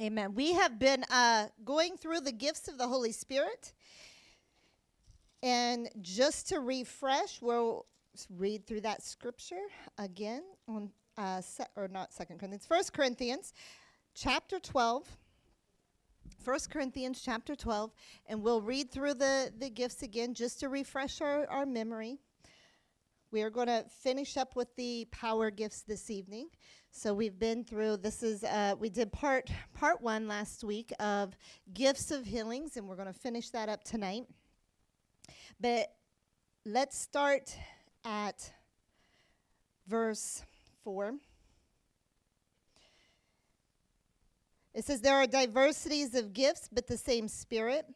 Amen. We have been uh, going through the gifts of the Holy Spirit. And just to refresh, we'll read through that scripture again on, uh, se- or not Second Corinthians, First Corinthians, chapter 12. 1 Corinthians chapter 12, and we'll read through the, the gifts again just to refresh our, our memory. We are going to finish up with the power gifts this evening. So we've been through this is uh, we did part part one last week of gifts of healings, and we're going to finish that up tonight. But let's start at verse four. It says there are diversities of gifts, but the same Spirit.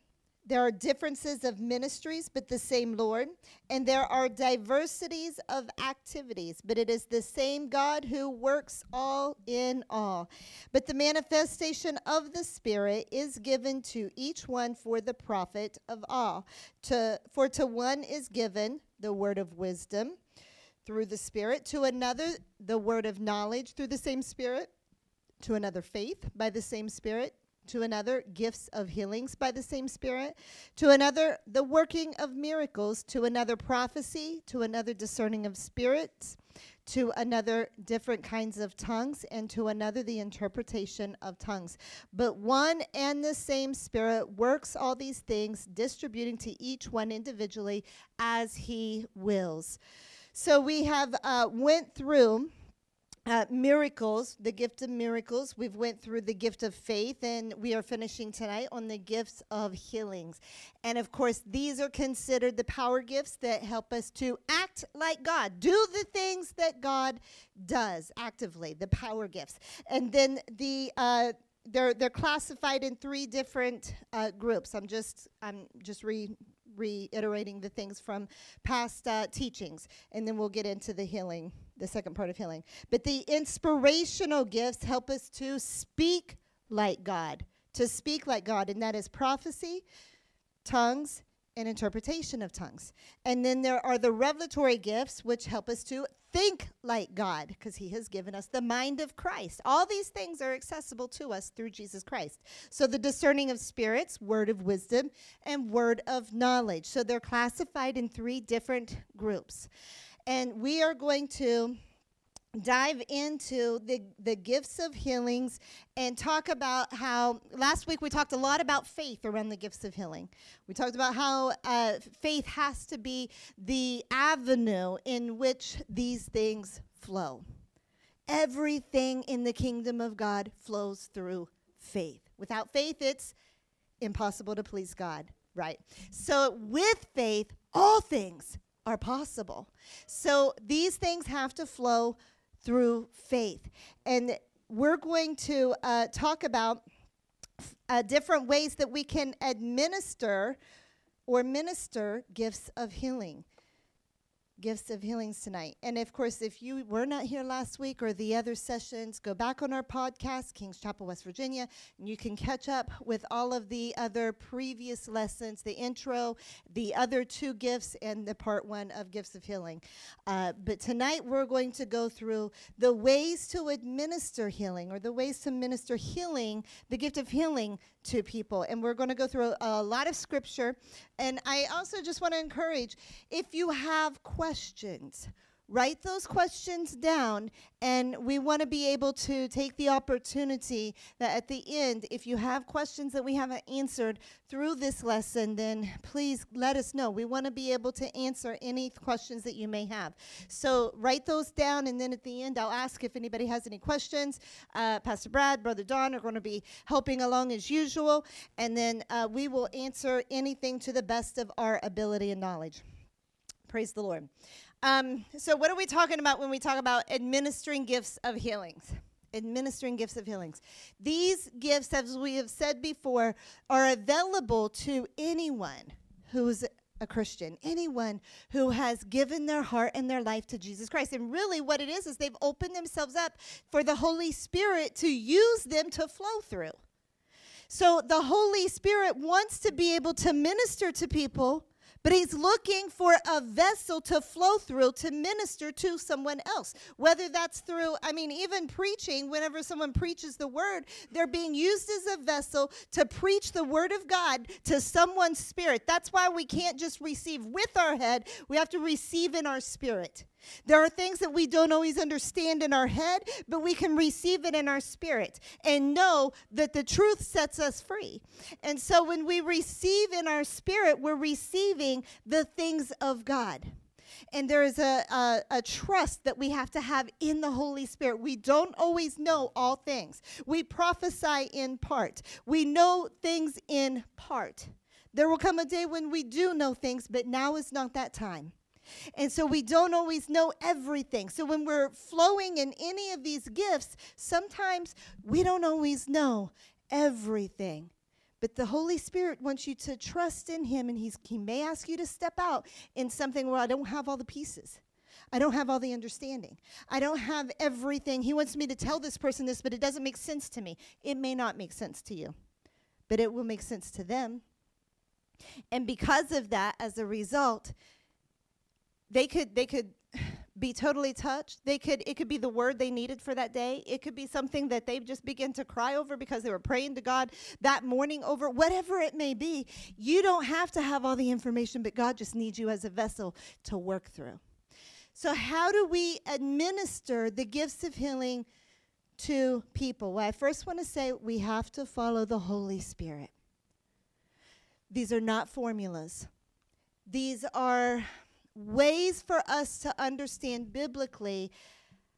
There are differences of ministries, but the same Lord. And there are diversities of activities, but it is the same God who works all in all. But the manifestation of the Spirit is given to each one for the profit of all. To, for to one is given the word of wisdom through the Spirit, to another, the word of knowledge through the same Spirit, to another, faith by the same Spirit to another, gifts of healings by the same Spirit, to another, the working of miracles, to another, prophecy, to another, discerning of spirits, to another, different kinds of tongues, and to another, the interpretation of tongues. But one and the same Spirit works all these things, distributing to each one individually as He wills. So we have uh, went through uh, miracles the gift of miracles we've went through the gift of faith and we are finishing tonight on the gifts of healings. And of course these are considered the power gifts that help us to act like god do the things that god does actively the power gifts. And then the uh, they're they're classified in three different uh, groups. I'm just i'm just re reiterating the things from past uh, teachings and then we'll get into the healing the second part of healing. But the inspirational gifts help us to speak like God, to speak like God, and that is prophecy, tongues, and interpretation of tongues. And then there are the revelatory gifts, which help us to think like God, because He has given us the mind of Christ. All these things are accessible to us through Jesus Christ. So the discerning of spirits, word of wisdom, and word of knowledge. So they're classified in three different groups. And we are going to dive into the, the gifts of healings and talk about how last week we talked a lot about faith around the gifts of healing. We talked about how uh, faith has to be the avenue in which these things flow. Everything in the kingdom of god flows through faith. Without faith it's impossible to please god right? So with faith all things are possible. So these things have to flow through faith. And we're going to uh, talk about uh, different ways that we can administer or minister gifts of healing gifts of healings tonight. And of course, if you were not here last week or the other sessions, go back on our podcast, Kings Chapel, West Virginia, and you can catch up with all of the other previous lessons the intro, the other two gifts, and the part one of gifts of healing. Uh, but tonight, we're going to go through the ways to administer healing or the ways to minister healing, the gift of healing to people. And we're going to go through a, a lot of scripture. And I also just want to encourage if you have questions, write those questions down and we want to be able to take the opportunity that at the end if you have questions that we haven't answered through this lesson then please let us know. We want to be able to answer any questions that you may have. So write those down and then at the end i'll ask if anybody has any questions. Uh, pastor brad brother don are going to be helping along as usual and then uh, we will answer anything to the best of our ability and knowledge. Praise the lord um, so, what are we talking about when we talk about administering gifts of healings? Administering gifts of healings. These gifts, as we have said before, are available to anyone who's a Christian, anyone who has given their heart and their life to Jesus Christ. And really, what it is, is they've opened themselves up for the Holy Spirit to use them to flow through. So, the Holy Spirit wants to be able to minister to people But he's looking for a vessel to flow through to minister to someone else. Whether that's through, I mean, even preaching, whenever someone preaches the word, they're being used as a vessel to preach the word of God to someone's spirit. That's why we can't just receive with our head, we have to receive in our spirit. There are things that we don't always understand in our head, but we can receive it in our spirit and know that the truth sets us free. And so when we receive in our spirit, we're receiving the things of God. And there is a, a, a, trust that we have to have in the Holy Spirit. We don't always know all things. We prophesy in part, we know things in part. There will come a day when we do know things, but now is not that time. And so we don't always know everything. So when we're flowing in any of these gifts, sometimes we don't always know everything. But the Holy Spirit wants you to trust in Him, and he's, He may ask you to step out in something where I don't have all the pieces. I don't have all the understanding. I don't have everything. He wants me to tell this person this, but it doesn't make sense to me. It may not make sense to you, but it will make sense to them. And because of that, as a result, they could they could be totally touched. They could it could be the word they needed for that day. It could be something that they just begin to cry over because they were praying to God that morning over whatever it may be. You don't have to have all the information, but God just needs you as a vessel to work through. So how do we administer the gifts of healing to people? Well, I first want to say we have to follow the Holy Spirit. These are not formulas. These are ways for us to understand biblically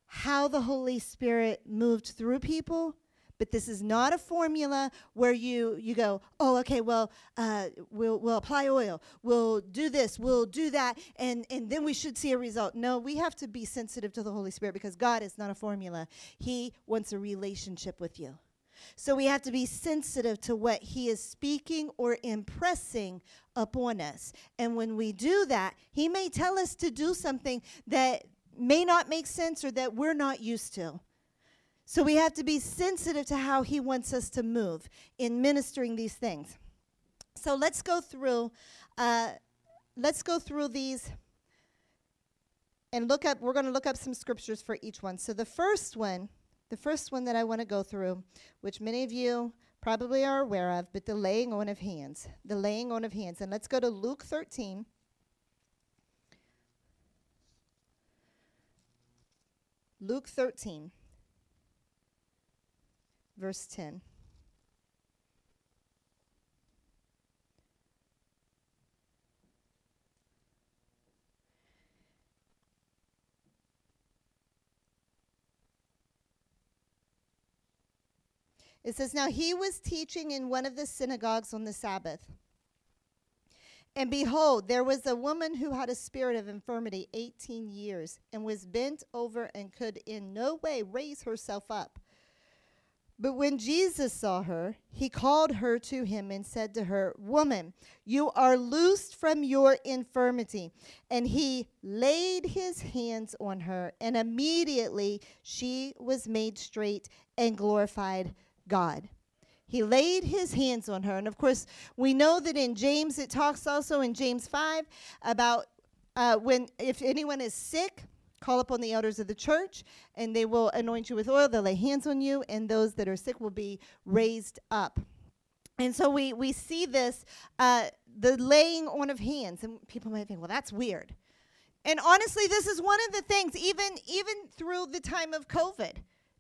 how the Holy Spirit moved through people. But this is not a formula where you you go, oh, okay, well, uh, we'll we'll apply oil, we'll do this, we'll do that, and and then we should see a result. No, we have to be sensitive to the Holy Spirit because God is not a formula. He wants a relationship with you. So we have to be sensitive to what He is speaking or impressing upon us. And when we do that, He may tell us to do something that may not make sense or that we're not used to. So we have to be sensitive to how He wants us to move in ministering these things. So let's go through. Uh, let's go through these and look up. We're going to look up some scriptures for each one. So the first one the first one that I want to go through, which many of you probably are aware of, but the laying on of hands. The laying on of hands. And let's go to Luke 13. Luke 13, verse 10. It says, Now he was teaching in one of the synagogues on the Sabbath. And behold, there was a woman who had a spirit of infirmity 18 years and was bent over and could in no way raise herself up. But when Jesus saw her, he called her to him and said to her, Woman, you are loosed from your infirmity. And he laid his hands on her, and immediately she was made straight and glorified God. He laid his hands on her. And of course, we know that in James, it talks also in James 5 about uh, when, if anyone is sick, call upon the elders of the church, and they will anoint you with oil. They'll lay hands on you, and those that are sick will be raised up. And so we, we see this, uh, the laying on of hands. And people might think, well, that's weird. And honestly, this is one of the things, even, even through the time of COVID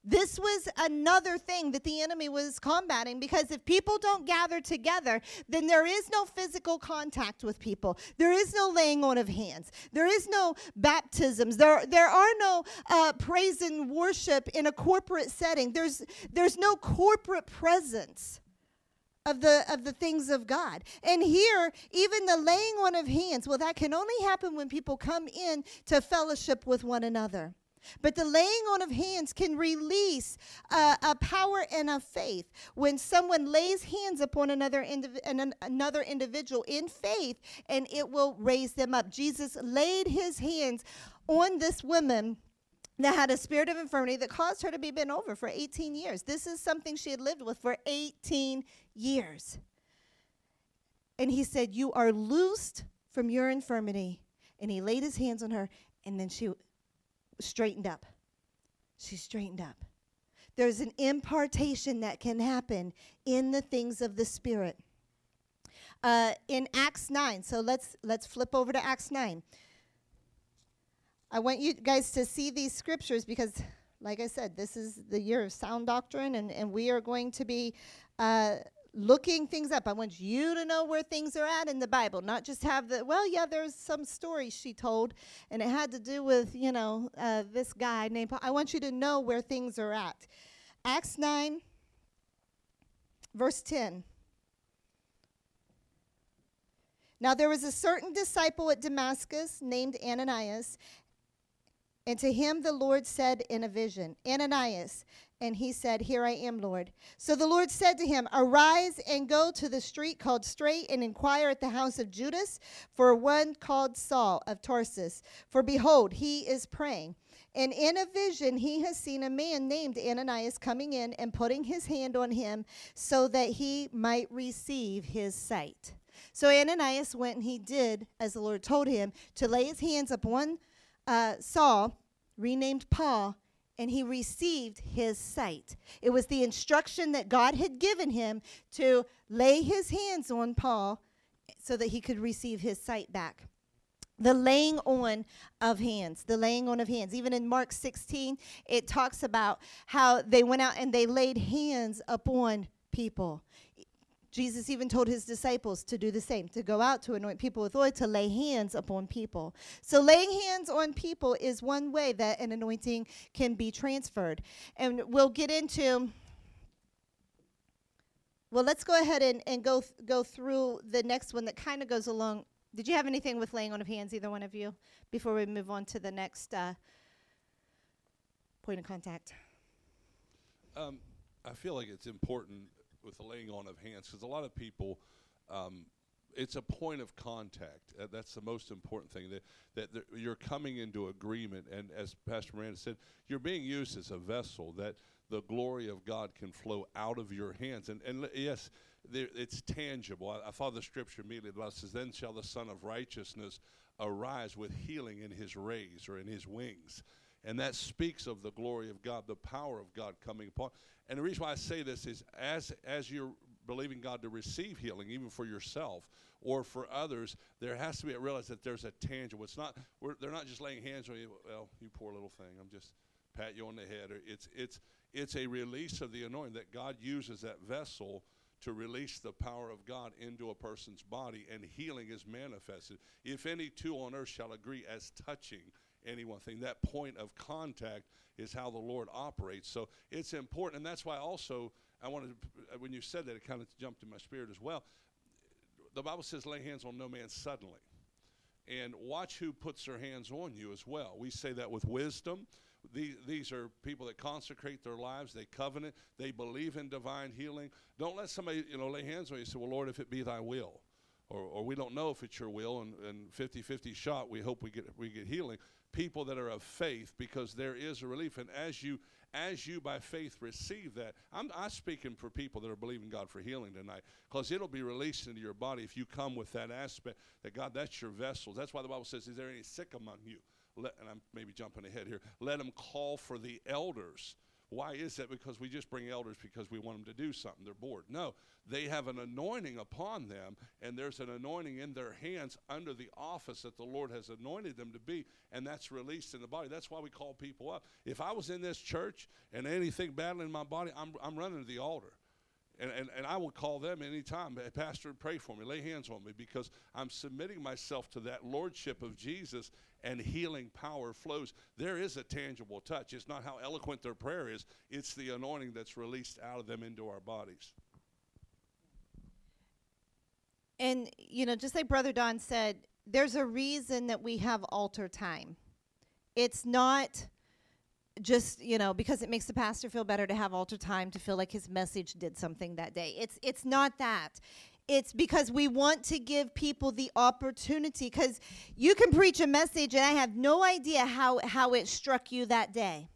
this was another thing that the enemy was combating because if people don't gather together, then there is no physical contact with people. There is no laying on of hands. There is no baptisms. There, there are no uh, praise and worship in a corporate setting. There's, there's no corporate presence of the of the things of God. And here, even the laying on of hands, well, that can only happen when people come in to fellowship with one another. But the laying on of hands can release a power and a faith. When someone lays hands upon another, indiv- an- another individual in faith, and it will raise them up. Jesus laid his hands on this woman that had a spirit of infirmity that caused her to be bent over for 18 years. This is something she had lived with for 18 years. And he said, You are loosed from your infirmity. And he laid his hands on her, and then she straightened up. She straightened up. There's an impartation that can happen in the things of the Spirit. Uh, in Acts 9, so let's let's flip over to Acts 9. I want you guys to see these scriptures because, like I said, this is the year of sound doctrine, and, and we are going to be uh, looking things up. I want you to know where things are at in the Bible, not just have the, well, yeah, there's some story she told, and it had to do with, you know, uh, this guy named Paul. I want you to know where things are at. Acts 9, verse 10. Now there was a certain disciple at Damascus named Ananias, and to him the Lord said in a vision, Ananias. And he said, Here I am, Lord. So the Lord said to him, Arise and go to the street called Straight and inquire at the house of Judas for one called Saul of Tarsus. For behold, he is praying. And in a vision, he has seen a man named Ananias coming in and putting his hand on him so that he might receive his sight. So Ananias went and he did as the Lord told him to lay his hands upon uh, Saul, renamed Paul, and he received his sight. It was the instruction that God had given him to lay his hands on Paul so that he could receive his sight back. The laying on of hands, the laying on of hands. Even in Mark 16, it talks about how they went out and they laid hands upon people. Jesus even told his disciples to do the same, to go out to anoint people with oil, to lay hands upon people. So, laying hands on people is one way that an anointing can be transferred. And we'll get into. Well, let's go ahead and, and go, th- go through the next one that kind of goes along. Did you have anything with laying on of hands, either one of you, before we move on to the next uh, point of contact? Um, I feel like it's important with the laying on of hands because a lot of people um, it's a point of contact. Uh, that's the most important thing that, that you're coming into agreement and as pastor miranda said you're being used as a vessel that the glory of god can flow out of your hands. And, and yes there, it's tangible. I, I thought the scripture immediately about says then shall the sun of righteousness arise with healing in his rays or in his wings and that speaks of the glory of God, the power of God coming upon. And the reason why I say this is as as you're believing God to receive healing, even for yourself or for others, there has to be a realize that there's a tangible. It's not they're not just laying hands on you. Well, you poor little thing. I'm just pat you on the head. It's it's it's a release of the anointing that God uses that vessel to release the power of God into a person's body, and healing is manifested. If any two on earth shall agree as touching any one thing. That point of contact is how the Lord operates. So it's important, and that's why also I wanted to, uh, when you said that, it kind of jumped in my spirit as well. The Bible says, "Lay hands on no man suddenly." And watch who puts their hands on you as well. We say that with wisdom. These, these are people that consecrate their lives, they covenant, they believe in divine healing. Don't let somebody, you know, lay hands on you and say, Well, Lord, if it be thy will. Or, or we don't know if it's your will, and, and 50-50 shot, we hope we get we get healing people that are of faith because there is a relief. And as you as you by faith receive that, I'm, I'm speaking for people that are believing God for healing tonight because it'll be released into your body if you come with that aspect that God, that's your vessels. That's why the Bible says, Is there any sick among you? Let, and I'm maybe jumping ahead here. Let them call for the elders why is that? Because we just bring elders because we want them to do something. They're bored. No, they have an anointing upon them, and there's an anointing in their hands under the office that the Lord has anointed them to be, and that's released in the body. That's why we call people up. If I was in this church and anything battling my body, I'm, I'm running to the altar. And, and, and I will call them anytime. Pastor, pray for me. Lay hands on me because I'm submitting myself to that lordship of Jesus and healing power flows. There is a tangible touch. It's not how eloquent their prayer is, it's the anointing that's released out of them into our bodies. And, you know, just like Brother Don said, there's a reason that we have altar time. It's not just you know because it makes the pastor feel better to have altar time to feel like his message did something that day. It's it's not that. It's because we want to give people the opportunity because you can preach a message and i have no idea how how it struck you that day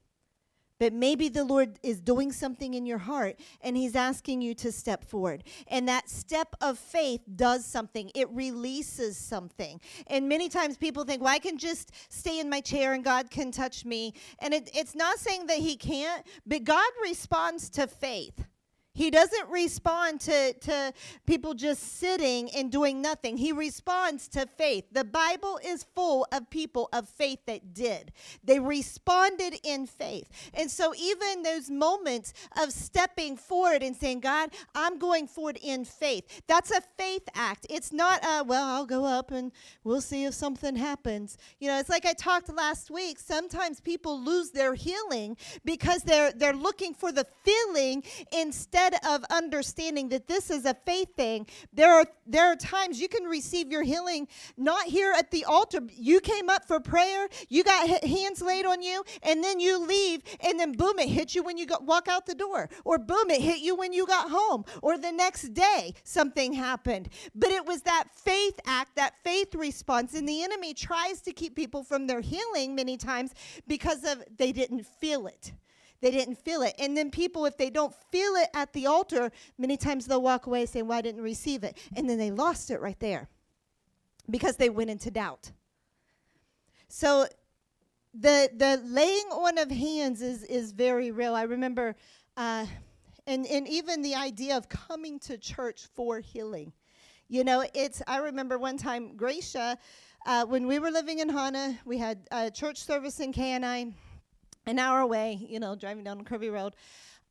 But maybe the Lord is doing something in your heart and He's asking you to step forward. And that step of faith does something, it releases something. And many times people think, well, I can just stay in my chair and God can touch me. And it, it's not saying that He can't, but God responds to faith. He doesn't respond to, to people just sitting and doing nothing. He responds to faith. The Bible is full of people of faith that did. They responded in faith. And so, even those moments of stepping forward and saying, God, I'm going forward in faith, that's a faith act. It's not, a, well, I'll go up and we'll see if something happens. You know, it's like I talked last week. Sometimes people lose their healing because they're, they're looking for the feeling instead instead of understanding that this is a faith thing, there are there are times you can receive your healing not here at the altar. You came up for prayer, you got hands laid on you, and then you leave, and then boom, it hit you when you got, walk out the door, or boom, it hit you when you got home, or the next day something happened. But it was that faith act, that faith response, and the enemy tries to keep people from their healing many times because of they didn't feel it. They didn't feel it. And then people, if they don't feel it at the altar, many times they'll walk away saying, Well, I didn't receive it. And then they lost it right there because they went into doubt. So the the laying on of hands is is very real. I remember uh, and, and even the idea of coming to church for healing. You know, it's I remember one time Gracia, uh, when we were living in Hana, we had a church service in KNI an hour away, you know, driving down a curvy Road.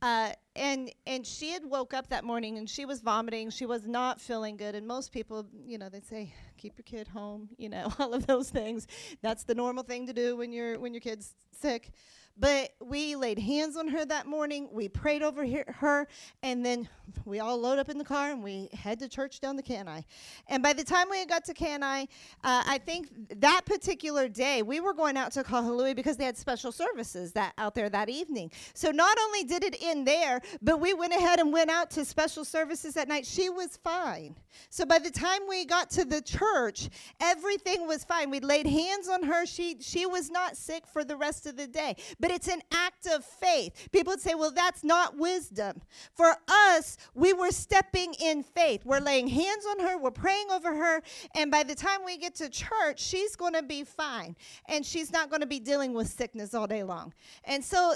Uh, and and she had woke up that morning and she was vomiting. She was not feeling good. And most people, you know, they say, keep your kid home, you know, all of those things. That's the normal thing to do when your when your kid's sick. But we laid hands on her that morning. We prayed over her, and then we all load up in the car and we head to church down the KNI. And by the time we got to KNI, uh, I think that particular day we were going out to Kahului because they had special services that out there that evening. So not only did it end there, but we went ahead and went out to special services that night. She was fine. So by the time we got to the church, everything was fine. We laid hands on her. She she was not sick for the rest of the day. But but it's an act of faith. People would say, well, that's not wisdom. For us, we were stepping in faith. We're laying hands on her, we're praying over her, and by the time we get to church, she's going to be fine. And she's not going to be dealing with sickness all day long. And so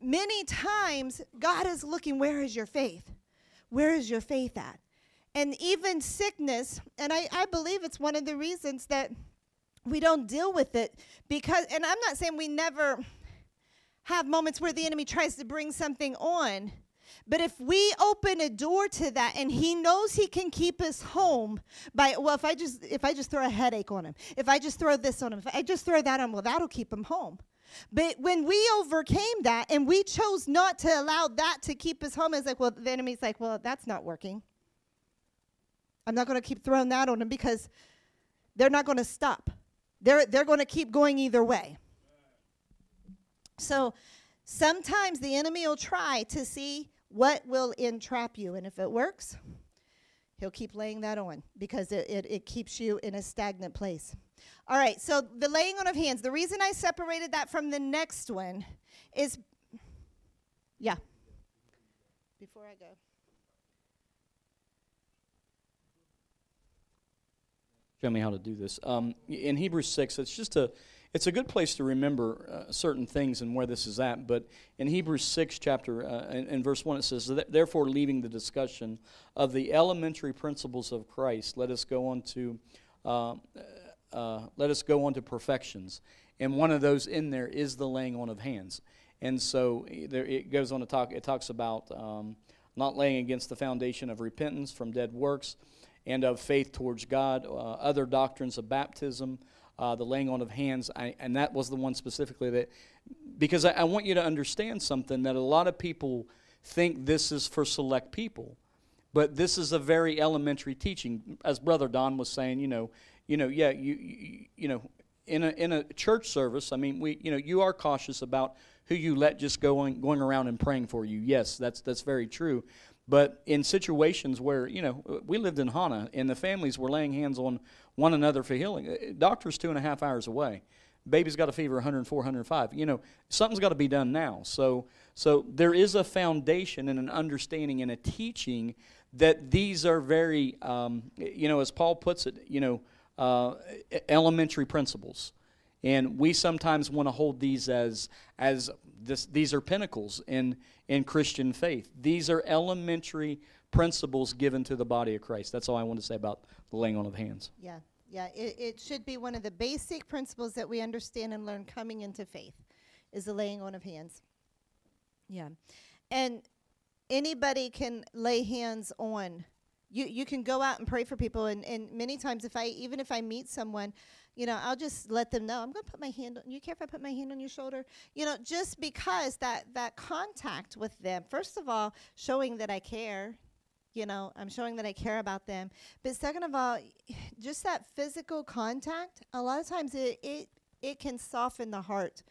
many times, God is looking, where is your faith? Where is your faith at? And even sickness, and I, I believe it's one of the reasons that we don't deal with it because, and I'm not saying we never have moments where the enemy tries to bring something on. But if we open a door to that and he knows he can keep us home by well if I just if I just throw a headache on him, if I just throw this on him, if I just throw that on, him, well that'll keep him home. But when we overcame that and we chose not to allow that to keep us home, it's like, well, the enemy's like, well, that's not working. I'm not going to keep throwing that on them because they're not going to stop. They're, they're going to keep going either way. So sometimes the enemy will try to see what will entrap you. And if it works, he'll keep laying that on because it, it, it, keeps you in a stagnant place. All right, so the laying on of hands, the reason I separated that from the next one is, yeah, before I go. Show me how to do this. Um, in Hebrews 6, it's just a it's a good place to remember uh, certain things and where this is at. But in Hebrews 6, chapter, uh, verse 1, it says, Therefore, leaving the discussion of the elementary principles of Christ, let us go on to, uh, uh, let us go on to perfections. And one of those in there is the laying on of hands. And so there, it goes on to talk, it talks about um, not laying against the foundation of repentance from dead works and of faith towards God, uh, other doctrines of baptism, uh, the laying on of hands, I, and that was the one specifically that, because I, I, want you to understand something that a lot of people think this is for select people, but this is a very elementary teaching. As Brother Don was saying, you know, you know, yeah, you, you, you know, in a in a church service, I mean, we, you know, you are cautious about who you let just going going around and praying for you. Yes, that's that's very true. But in situations where, you know, we lived in Hana and the families were laying hands on one another for healing, uh, doctor's two and a half hours away. baby's got a fever 104, 105. You know, something's got to be done now. So, so there is a foundation and an understanding and a teaching that these are very, um, you know, as Paul puts it, you know, uh, elementary principles. And we sometimes want to hold these as as this, these are pinnacles in in Christian faith. These are elementary principles given to the body of Christ. That's all I want to say about the laying on of hands. Yeah, yeah. It, it should be one of the basic principles that we understand and learn coming into faith is the laying on of hands. Yeah. And anybody can lay hands on. You, you can go out and pray for people and, and many times if I even if I meet someone, you know, I'll just let them know I'm going to put my hand on you care if I put my hand on your shoulder? You know, just because that that contact with them, first of all, showing that I care, you know, I'm showing that I care about them. But second of all, just that physical contact, a lot of times it it, it can soften the heart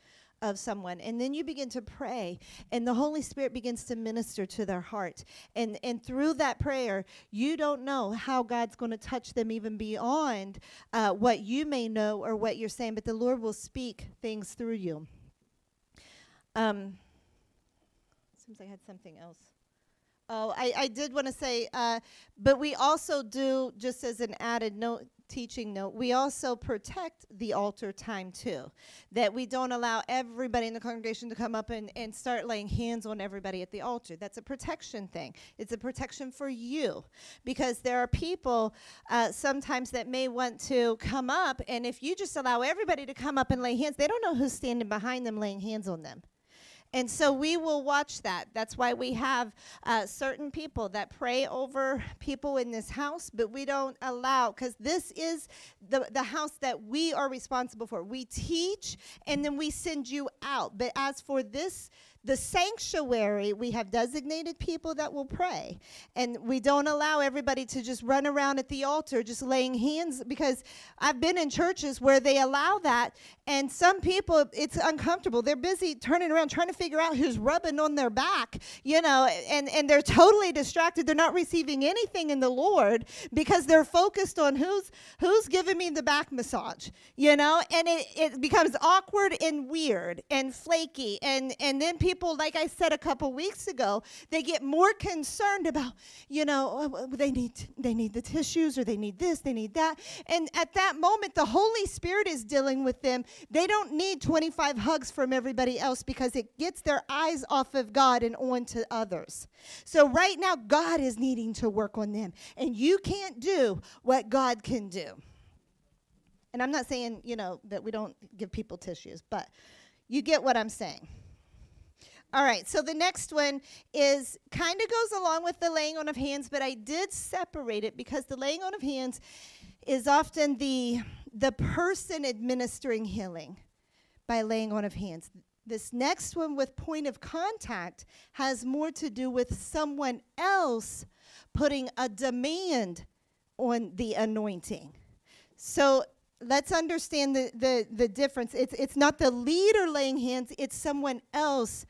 of someone. And then you begin to pray and the holy spirit begins to minister to their heart. And and through that prayer you don't know how god's going to touch them even beyond uh, what you may know or what you're saying but the lord will speak things through you. Um seems like i had something else Oh, I, I did want to say, uh, but we also do, just as an added note, teaching note, we also protect the altar time too. That we don't allow everybody in the congregation to come up and, and start laying hands on everybody at the altar. That's a protection thing. It's a protection for you because there are people uh, sometimes that may want to come up, and if you just allow everybody to come up and lay hands, they don't know who's standing behind them laying hands on them. And so we will watch that. That's why we have uh, certain people that pray over people in this house, but we don't allow, because this is the, the house that we are responsible for. We teach and then we send you out. But as for this, the sanctuary, we have designated people that will pray. And we don't allow everybody to just run around at the altar just laying hands because I've been in churches where they allow that. And some people, it's uncomfortable. They're busy turning around trying to figure out who's rubbing on their back, you know, and, and they're totally distracted. They're not receiving anything in the Lord because they're focused on who's who's giving me the back massage, you know, and it, it becomes awkward and weird and flaky. And, and then people people, like I said a couple weeks ago, they get more concerned about, you know, oh, oh they need they need the tissues or they need this, they need that. And at that moment, the Holy Spirit is dealing with them. They don't need 25 hugs from everybody else because it gets their eyes off of God and on to others. So right now, God is needing to work on them. And you can't do what God can do. And I'm not saying, you know, that we don't give people tissues, but you get what I'm saying. All right, so the next one is kind of goes along with the laying on of hands, but I did separate it because the laying on of hands is often the the person administering healing by laying on of hands. This next one with point of contact has more to do with someone else putting a demand on the anointing. So let's understand the, the, the difference. It's, it's not the leader laying hands, it's someone else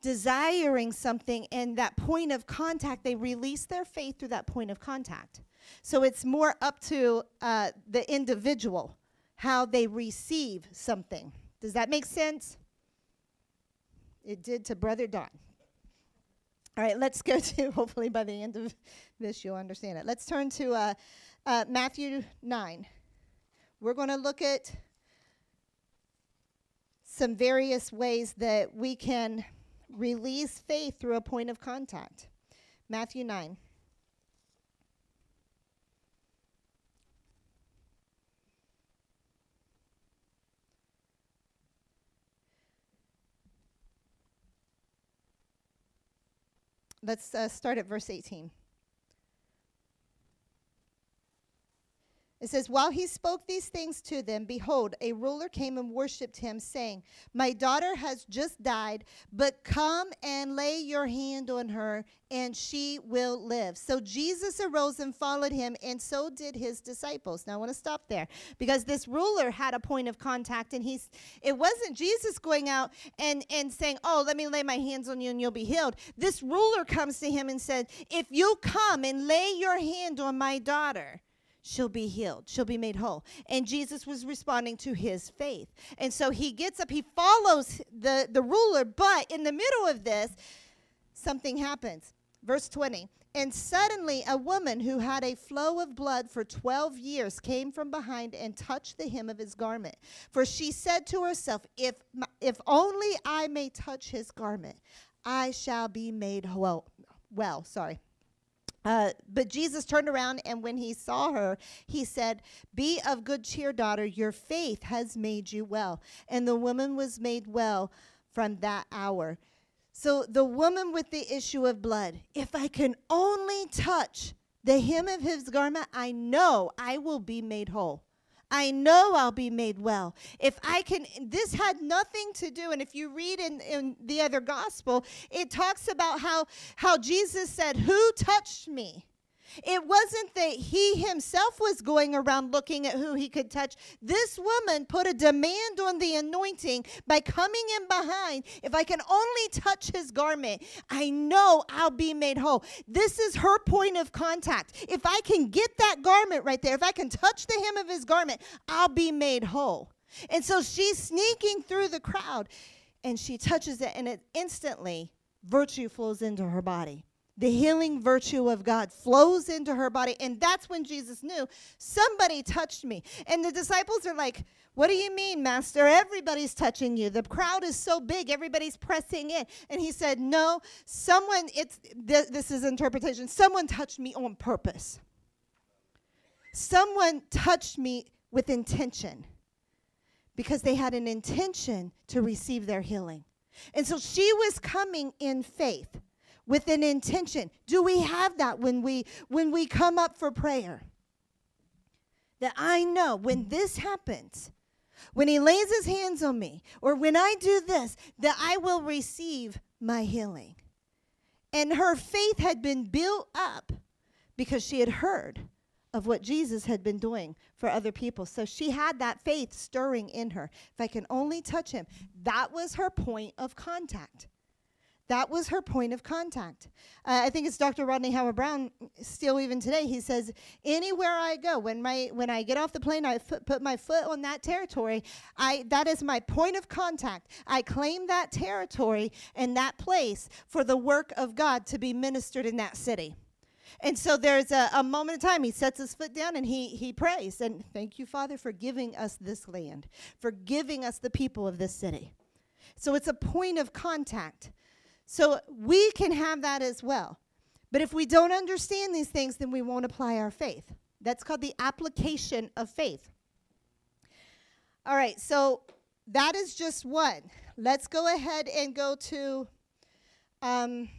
desiring something and that point of contact, they release their faith through that point of contact. So it's more up to uh, the individual how they receive something. Does that make sense? It did to Brother Don. All right, let's go to, hopefully by the end of this, you'll understand it. Let's turn to uh, uh, Matthew 9. We're going to look at some various ways that we can release faith through a point of contact. Matthew 9. Let's uh, start at verse 18. It says, While he spoke these things to them, behold, a ruler came and worshipped him, saying, My daughter has just died, but come and lay your hand on her, and she will live. So Jesus arose and followed him, and so did his disciples. Now I want to stop there because this ruler had a point of contact, and he's it wasn't Jesus going out and, and saying, Oh, let me lay my hands on you and you'll be healed. This ruler comes to him and said, If you come and lay your hand on my daughter, she'll be healed. She'll be made whole. And Jesus was responding to his faith. And so he gets up, he follows the, the ruler, but in the middle of this, something happens. Verse 20. And suddenly a woman who had a flow of blood for 12 years came from behind and touched the hem of his garment. For she said to herself, If, if only I may touch his garment, I shall be made well. Well, sorry. Uh, but Jesus turned around, and when he saw her, he said, Be of good cheer, daughter, your faith has made you well. And the woman was made well from that hour. So the woman with the issue of blood, if I can only touch the hem of his garment, I know I will be made whole. I know I'll be made well. If I can, this had nothing to do, and if you read in, in the other gospel, it talks about how, how Jesus said, Who touched me? It wasn't that he himself was going around looking at who he could touch. This woman put a demand on the anointing by coming in behind. If I can only touch his garment, I know I'll be made whole. This is her point of contact. If I can get that garment right there, if I can touch the hem of his garment, I'll be made whole. And so she's sneaking through the crowd and she touches it, and it instantly virtue flows into her body the healing virtue of God flows into her body. And that's when Jesus knew somebody touched me. And the disciples are like, What do you mean, Master? Everybody's touching you. The crowd is so big, everybody's pressing in. And he said, No, someone, it's th- this is interpretation. Someone touched me on purpose. Someone touched me with intention because they had an intention to receive their healing. And so she was coming in faith with an intention. Do we have that when we when we come up for prayer? That I know when this happens, when he lays his hands on me, or when I do this, that I will receive my healing. And her faith had been built up because she had heard of what Jesus had been doing for other people. So she had that faith stirring in her. If I can only touch him, that was her point of contact. That was her point of contact. Uh, I think it's Dr. Rodney Howard-Browne. still even today. He says, anywhere I go, when my when I get off the plane, I f- put my foot on that territory. I that is my point of contact. I claim that territory and that place for the work of God to be ministered in that city. And so there's a, a moment of time. He sets his foot down and he he prays and thank you, Father, for giving us this land, for giving us the people of this city. So it's a point of contact. So we can have that as well. But if we don't understand these things, then we won't apply our faith. That's called the application of faith. All right, so that is just one. Let's go ahead and go to. Um,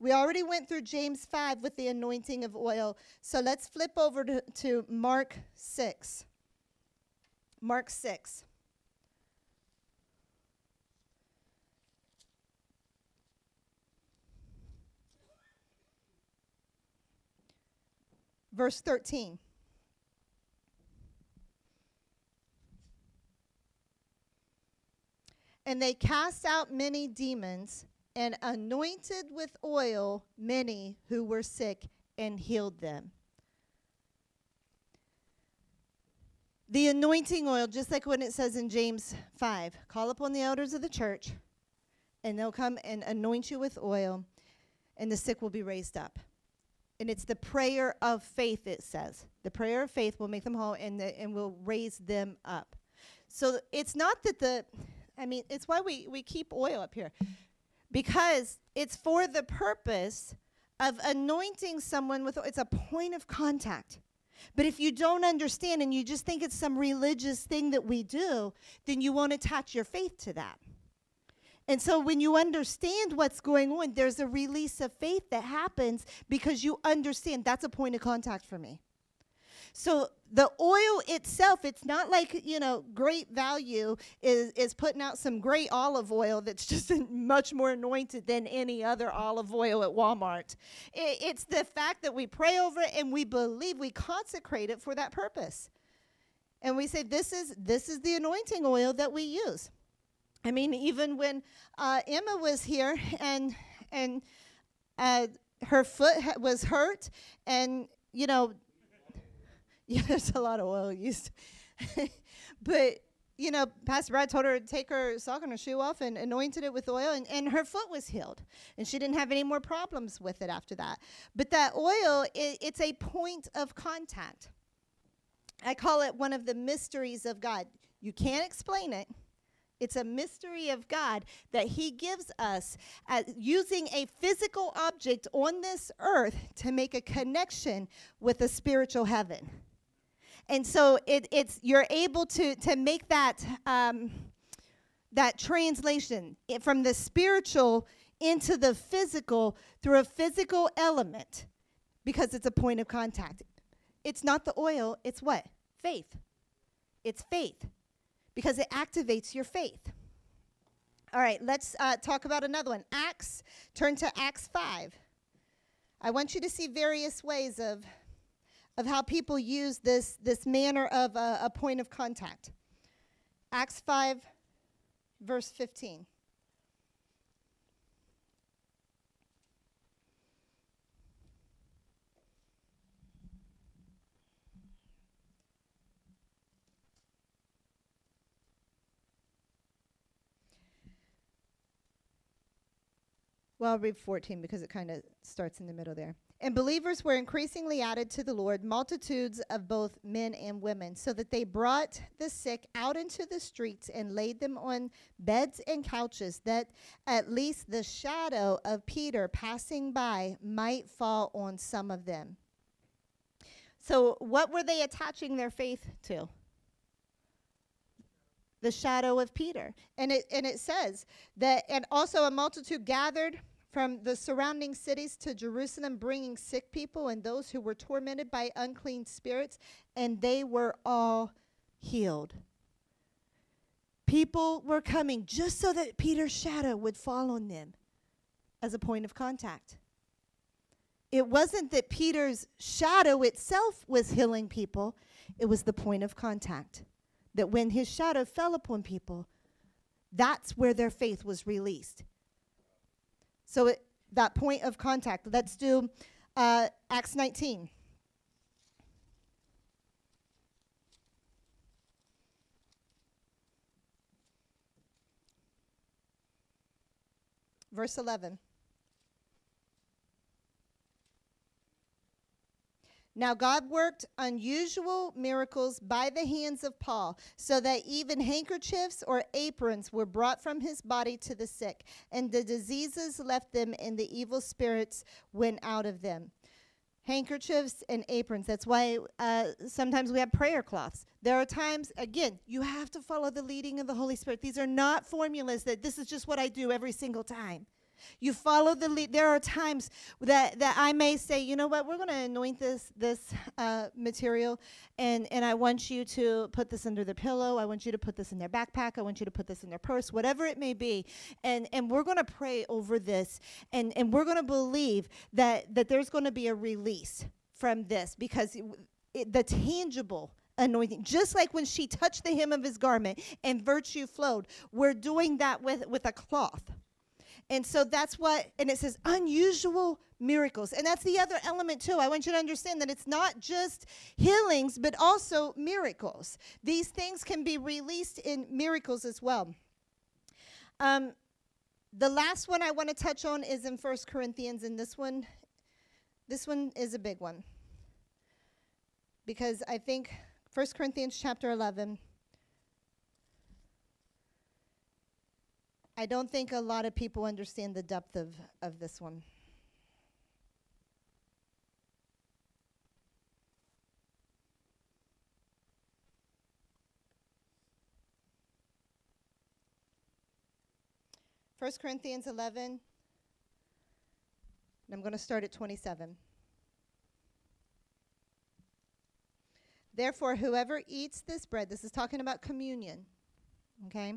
we already went through James 5 with the anointing of oil. So let's flip over to, to Mark 6. Mark 6. Verse 13. And they cast out many demons and anointed with oil many who were sick and healed them. The anointing oil, just like when it says in James 5, call upon the elders of the church, and they'll come and anoint you with oil, and the sick will be raised up and it's the prayer of faith it says. The prayer of faith will make them whole and, the, and will raise them up. So it's not that the i mean it's why we, we keep oil up here. Because it's for the purpose of anointing someone with it's a point of contact. But if you don't understand and you just think it's some religious thing that we do then you won't attach your faith to that and so when you understand what's going on, there's a release of faith that happens because you understand that's a point of contact for me. So the oil itself, it's not like, you know, great value is, is putting out some great olive oil that's just much more anointed than any other olive oil at Walmart. It, it's the fact that we pray over it and we believe we consecrate it for that purpose. And we say, this is, this is the anointing oil that we use. I mean, even when uh, Emma was here and and uh, her foot ha- was hurt, and you know, Yeah, there's a lot of oil used. but you know, Pastor Brad told her to take her sock and her shoe off and anointed it with oil, and, and her foot was healed. And she didn't have any more problems with it after that. But that oil, it, it's a point of contact. I call it one of the mysteries of God. You can't explain it. It's a mystery of God that He gives us as using a physical object on this earth to make a connection with a spiritual heaven. And so it, it's you're able to to make that um, that translation from the spiritual into the physical through a physical element because it's a point of contact. It's not the oil, it's what? Faith. It's faith because it activates your faith. All right, let's uh, talk about another one. Acts, turn to Acts 5. I want you to see various ways of of how people use this, this manner of a, a point of contact. Acts 5, verse 15. Well, I'll read 14 because it kind of starts in the middle there. And believers were increasingly added to the Lord, multitudes of both men and women, so that they brought the sick out into the streets and laid them on beds and couches, that at least the shadow of Peter passing by might fall on some of them. So, what were they attaching their faith to? The shadow of Peter. And it, and it says that, and also a multitude gathered from the surrounding cities to Jerusalem, bringing sick people and those who were tormented by unclean spirits, and they were all healed. People were coming just so that Peter's shadow would fall on them as a point of contact. It wasn't that Peter's shadow itself was healing people, it was the point of contact. That when his shadow fell upon people, that's where their faith was released. So it, that point of contact. Let's do uh, Acts 19. Verse 11. Now, God worked unusual miracles by the hands of Paul, so that even handkerchiefs or aprons were brought from his body to the sick, and the diseases left them, and the evil spirits went out of them. Handkerchiefs and aprons. That's why uh, sometimes we have prayer cloths. There are times, again, you have to follow the leading of the Holy Spirit. These are not formulas that this is just what I do every single time. You follow the lead. There are times that, that I may say, you know what, we're going to anoint this this uh, material, and and I want you to put this under the pillow. I want you to put this in their backpack. I want you to put this in their purse, whatever it may be, and and we're going to pray over this, and and we're going to believe that that there's going to be a release from this because it, it, the tangible anointing just like when she touched the hem of his garment and virtue flowed we're doing that with with a cloth and so that's what, and it says unusual miracles. And that's the other element too. I want you to understand that it's not just healings, but also miracles. These things can be released in miracles as well. Um, the last one I want to touch on is in First Corinthians, and this one, this one is a big one. Because I think First Corinthians chapter 11 I don't think a lot of people understand the depth of, of this one. First Corinthians 11, and I'm going to start at 27. Therefore, whoever eats this bread, this is talking about communion, okay?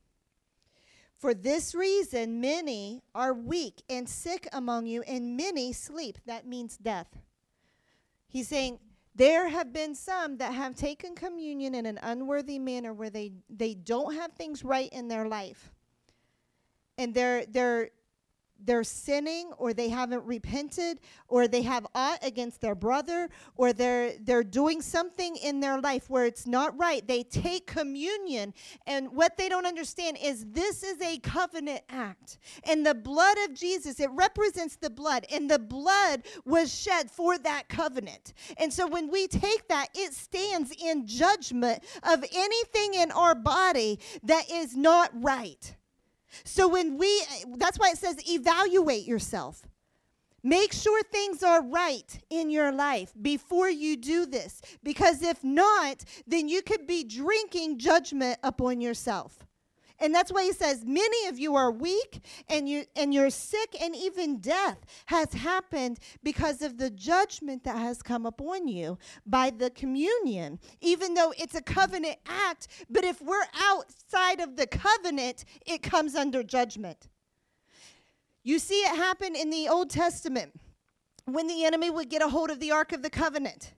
For this reason, many are weak and sick among you, and many sleep. That means death. He's saying, there have been some that have taken communion in an unworthy manner where they, they don't have things right in their life. And they're, they're they're sinning or they haven't repented or they have aught against their brother or they're they're doing something in their life where it's not right they take communion. And what they don't understand is this is a covenant act. And the blood of Jesus it represents the blood and the blood was shed for that covenant. And so when we take that it stands in judgment of anything in our body that is not right so when we, that's why it says evaluate yourself. Make sure things are right in your life before you do this. Because if not, then you could be drinking judgment upon yourself. And that's why he says, Many of you are weak and, you, and you're sick, and even death has happened because of the judgment that has come upon you by the communion, even though it's a covenant act. But if we're outside of the covenant, it comes under judgment. You see it happen in the Old Testament when the enemy would get a hold of the Ark of the Covenant.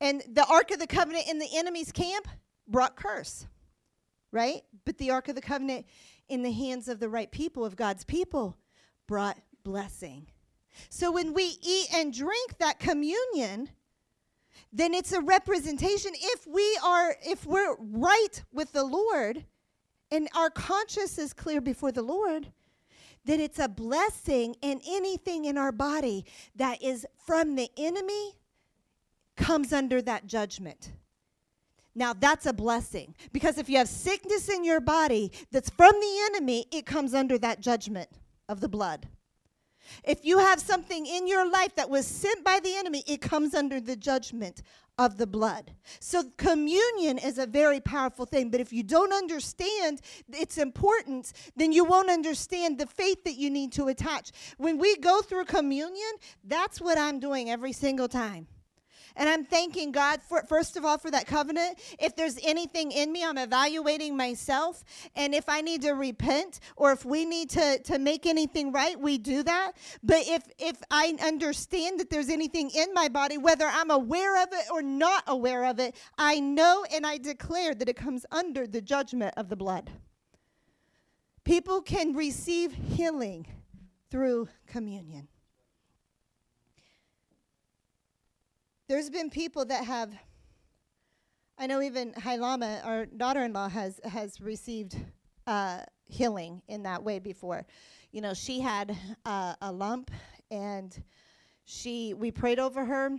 And the Ark of the Covenant in the enemy's camp brought curse right? But the Ark of the Covenant in the hands of the right people, of God's people, brought blessing. So when we eat and drink that communion, then it's a representation. If we are, if we're right with the Lord and our conscience is clear before the Lord, then it's a blessing, and anything in our body that is from the enemy comes under that judgment. Now that's a blessing because if you have sickness in your body that's from the enemy, it comes under that judgment of the blood. If you have something in your life that was sent by the enemy, it comes under the judgment of the blood. So communion is a very powerful thing, but if you don't understand its importance, then you won't understand the faith that you need to attach. When we go through communion, that's what I'm doing every single time. And I'm thanking God for first of all for that covenant. If there's anything in me, I'm evaluating myself. And if I need to repent or if we need to, to make anything right, we do that. But if if I understand that there's anything in my body, whether I'm aware of it or not aware of it, I know and I declare that it comes under the judgment of the blood. People can receive healing through communion. There's been people that have, I know even Hailama, our daughter in law, has, has received uh, healing in that way before. You know, she had uh, a lump and she we prayed over her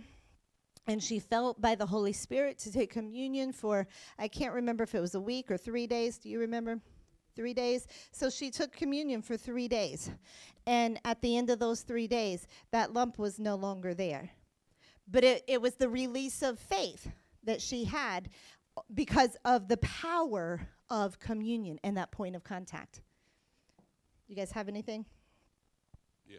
and she felt by the Holy Spirit to take communion for I can't remember if it was a week or 3 days. Do you remember? 3 days. So she took communion for 3 days. And at the end of those 3 days, that lump was no longer there. But it, it was the release of faith that she had because of the power of communion and that point of contact. You guys have anything? Yeah.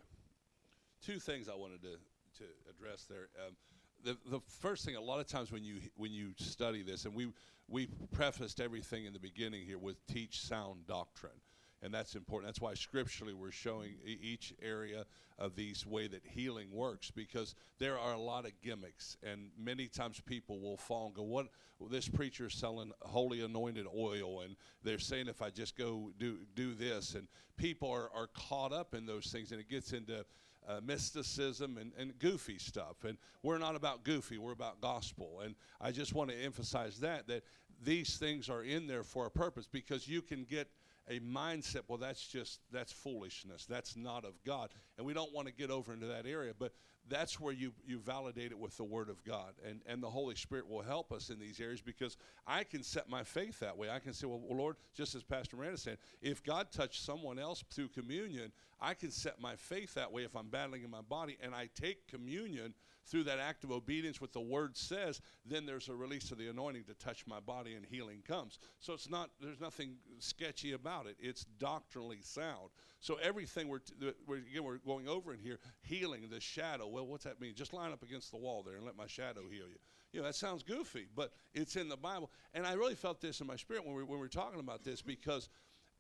Two things I wanted to, to address there. Um, the, the first thing, a lot of times when you when you study this, and we we prefaced everything in the beginning here with teach sound doctrine and that's important. That's why scripturally we're showing each area of these way that healing works because there are a lot of gimmicks, and many times people will fall and go, "What? This is selling holy anointed oil, and they're saying if I just go do do this, and people are are caught up in those things, and it gets into uh, mysticism and, and goofy stuff. And we're not about goofy, we're about gospel. And I just want to emphasize that, that these things are in there for a purpose because you can get a mindset well that's just that's foolishness. That's not of god. And we don't want to get over into that area but that's where you you validate it with the word of god. And and the holy spirit will help us in these areas because i can set my faith that way. I can say well, well lord just as pastor miranda said if god touched someone else through communion i can set my faith that way if i'm battling in my body and i take communion through that act of obedience, what the word says, then there's a release of the anointing to touch my body and healing comes. So it's not, there's nothing sketchy about it. It's doctrinally sound. So everything we're, we're, again, we're going over in here, healing, the shadow. Well, what's that mean? Just line up against the wall there and let my shadow heal you. You know, that sounds goofy, but it's in the Bible. And I really felt this in my spirit when we, when we were talking about this because,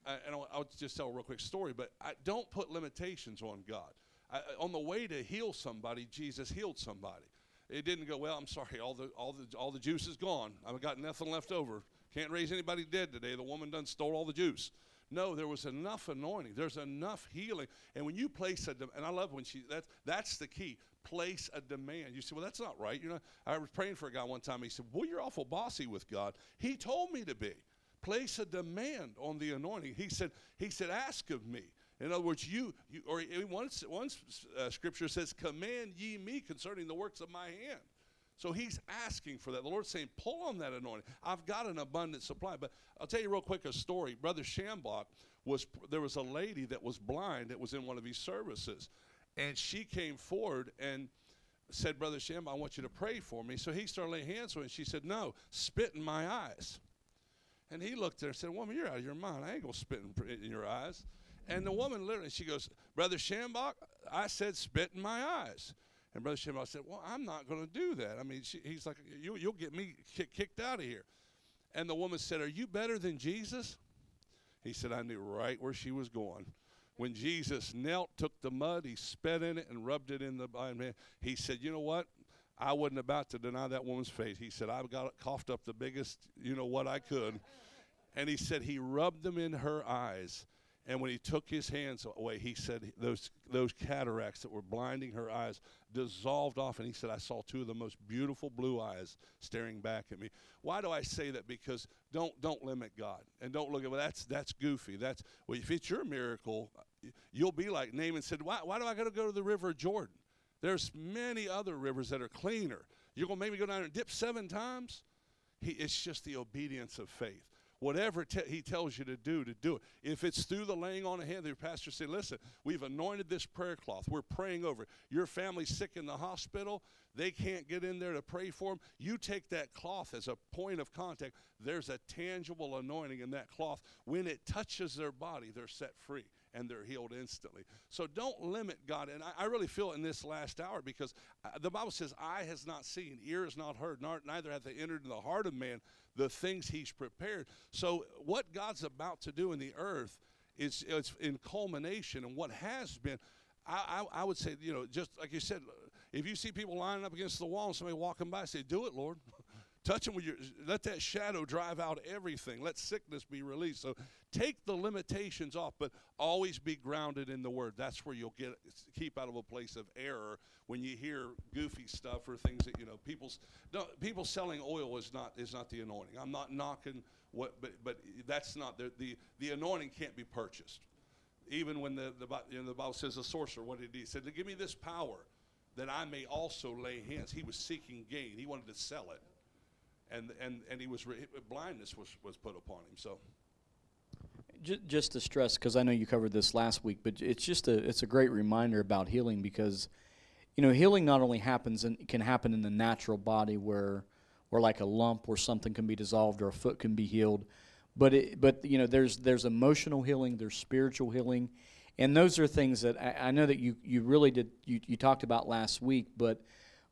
uh, and I'll, I'll, just tell a real quick story, but I don't put limitations on God. I, on the way to heal somebody, Jesus healed somebody. It didn't go, well, I'm sorry, all the, all the, all the juice is gone. I've got nothing left over. Can't raise anybody dead today. The woman done stole all the juice. No, there was enough anointing. There's enough healing. And when you place a, de- and I love when she, that's, that's the key. Place a demand. You say, well, that's not right. You know, I was praying for a guy one time. He said, well, you're awful bossy with God. He told me to be. Place a demand on the anointing. He said, he said, ask of me. In other words, you, you or one, one uh, scripture says, command ye me concerning the works of my hand. So he's asking for that. The Lord's saying, pull on that anointing. I've got an abundant supply. But I'll tell you real quick a story. Brother Schambach was there was a lady that was blind that was in one of these services. And she came forward and said, Brother Schambach, I want you to pray for me. So he started laying hands on her and she said, No, spit in my eyes. And he looked at her and said, Woman, you're out of your mind. I ain't gonna spit in, in your eyes. And the woman literally, she goes, Brother Schambach, I said spit in my eyes. And Brother Shimon said, Well, I'm not going to do that. I mean, she, he's like, you, You'll get me kick, kicked out of here. And the woman said, Are you better than Jesus? He said, I knew right where she was going. When Jesus knelt, took the mud, he spat in it and rubbed it in the blind man. He said, You know what? I wasn't about to deny that woman's faith. He said, I got coughed up the biggest, you know what I could. And he said, He rubbed them in her eyes and when he took his hands away, he said those, those cataracts that were blinding her eyes dissolved off. And he said, I saw two of the most beautiful blue eyes staring back at me. Why do I say that? Because don't, don't limit God. And don't look at, well, that's, that's goofy. That's, well, if it's your miracle, you'll be like Naaman said, why, why do I got to go to the river Jordan? There's many other rivers that are cleaner. You're going to make me go down there and dip seven times? He, it's just the obedience of faith whatever te- he tells you to do, to do it. If it's through the laying on of hands, the pastor say, listen, we've anointed this prayer cloth. We're praying over it. Your family's sick in the hospital. They can't get in there to pray for them. You take that cloth as a point of contact. There's a tangible anointing in that cloth. When it touches their body, they're set free and they're healed instantly. So don't limit God. And I, I really feel in this last hour because uh, the Bible says, eye has not seen, ear has not heard, nor, neither hath they entered in the heart of man the things he's prepared. So what God's about to do in the earth is it's in culmination and what has been. I, I, I would say, you know, just like you said, if you see people lining up against the wall and somebody walking by, say, "Do it, Lord." Touch them with your, let that shadow drive out everything. Let sickness be released. So take the limitations off, but always be grounded in the Word. That's where you'll get keep out of a place of error when you hear goofy stuff or things that you know people's people selling oil is not is not the anointing. I'm not knocking what, but but that's not the the, the anointing can't be purchased. Even when the the, you know, the Bible says a sorcerer, what did he say? Give me this power that I may also lay hands. He was seeking gain. He wanted to sell it and and and he was re- blindness was was put upon him. So. Just to stress, because I know you covered this last week, but it's just a it's a great reminder about healing because, you know, healing not only happens and can happen in the natural body where, where like a lump or something can be dissolved or a foot can be healed, but it, but you know there's there's emotional healing, there's spiritual healing, and those are things that I, I know that you you really did you, you talked about last week, but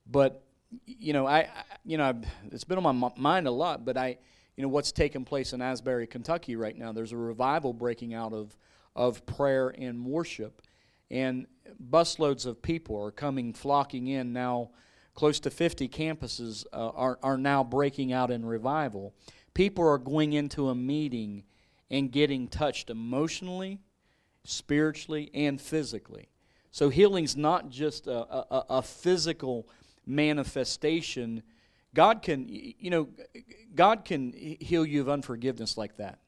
but you know, I, I you know, I've, it's been on my mind a lot, but I, you know, what's taking place in Asbury, Kentucky right now? There's a revival breaking out of of prayer and worship, and busloads of people are coming flocking in now. Close to 50 campuses uh, are are now breaking out in revival. People are going into a meeting and getting touched emotionally, spiritually, and physically. So healing's not just a, a, a physical manifestation, God can, you know, God can heal you of unforgiveness like that.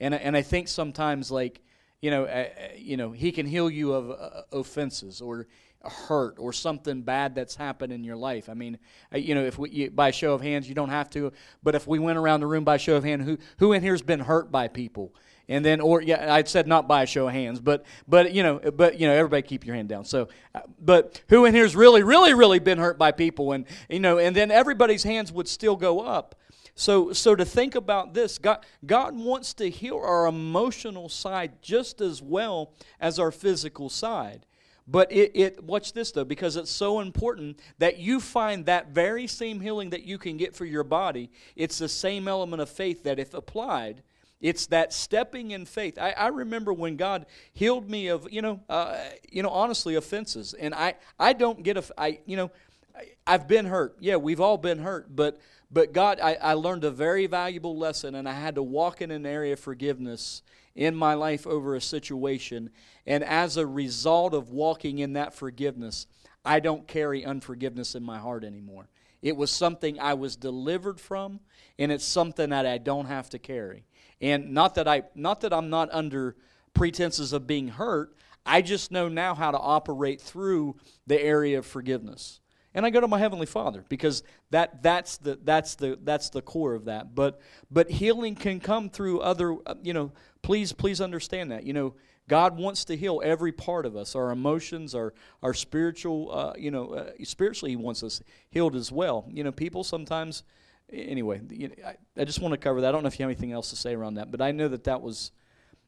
And, and I think sometimes, like, you know, uh, you know, He can heal you of uh, offenses or hurt or something bad that's happened in your life. I mean, uh, you know, if we you, by show of hands, you don't have to, but if we went around the room by show of hand, who who in here's been hurt by people? And then or yeah i said not by a show of hands but but you know but you know everybody keep your hand down. So uh, but who in here's really really really been hurt by people? And you know and then everybody's hands would still go up. So so to think about this god god wants to heal our emotional side just as well as our physical side. But it, it watch this though, because it's so important that you find that very same healing that you can get for your body. It's the same element of faith that, if applied, it's that stepping in faith. I, I remember when God healed me of, you know, uh, you know, honestly, offenses, and I, I don't get a, I, you know, I, I've been hurt. Yeah, we've all been hurt, but, but God, I, I learned a very valuable lesson, and I had to walk in an area of forgiveness in my life over a situation, and as a result of walking in that forgiveness, I don't carry unforgiveness in my heart anymore. It was something I was delivered from, and it's something that I don't have to carry. And not that I not that I'm not under pretenses of being hurt, I just know now how to operate through the area of forgiveness. And I go to my heavenly Father because that that's the that's the that's the core of that. But but healing can come through other uh, you know, please please understand that. You know, God wants to heal every part of us, our emotions, our our spiritual, uh, you know, uh, spiritually He wants us healed as well. You know, people sometimes anyway, you know, I, I just want to cover that. I don't know if you have anything else to say around that, but I know that that was,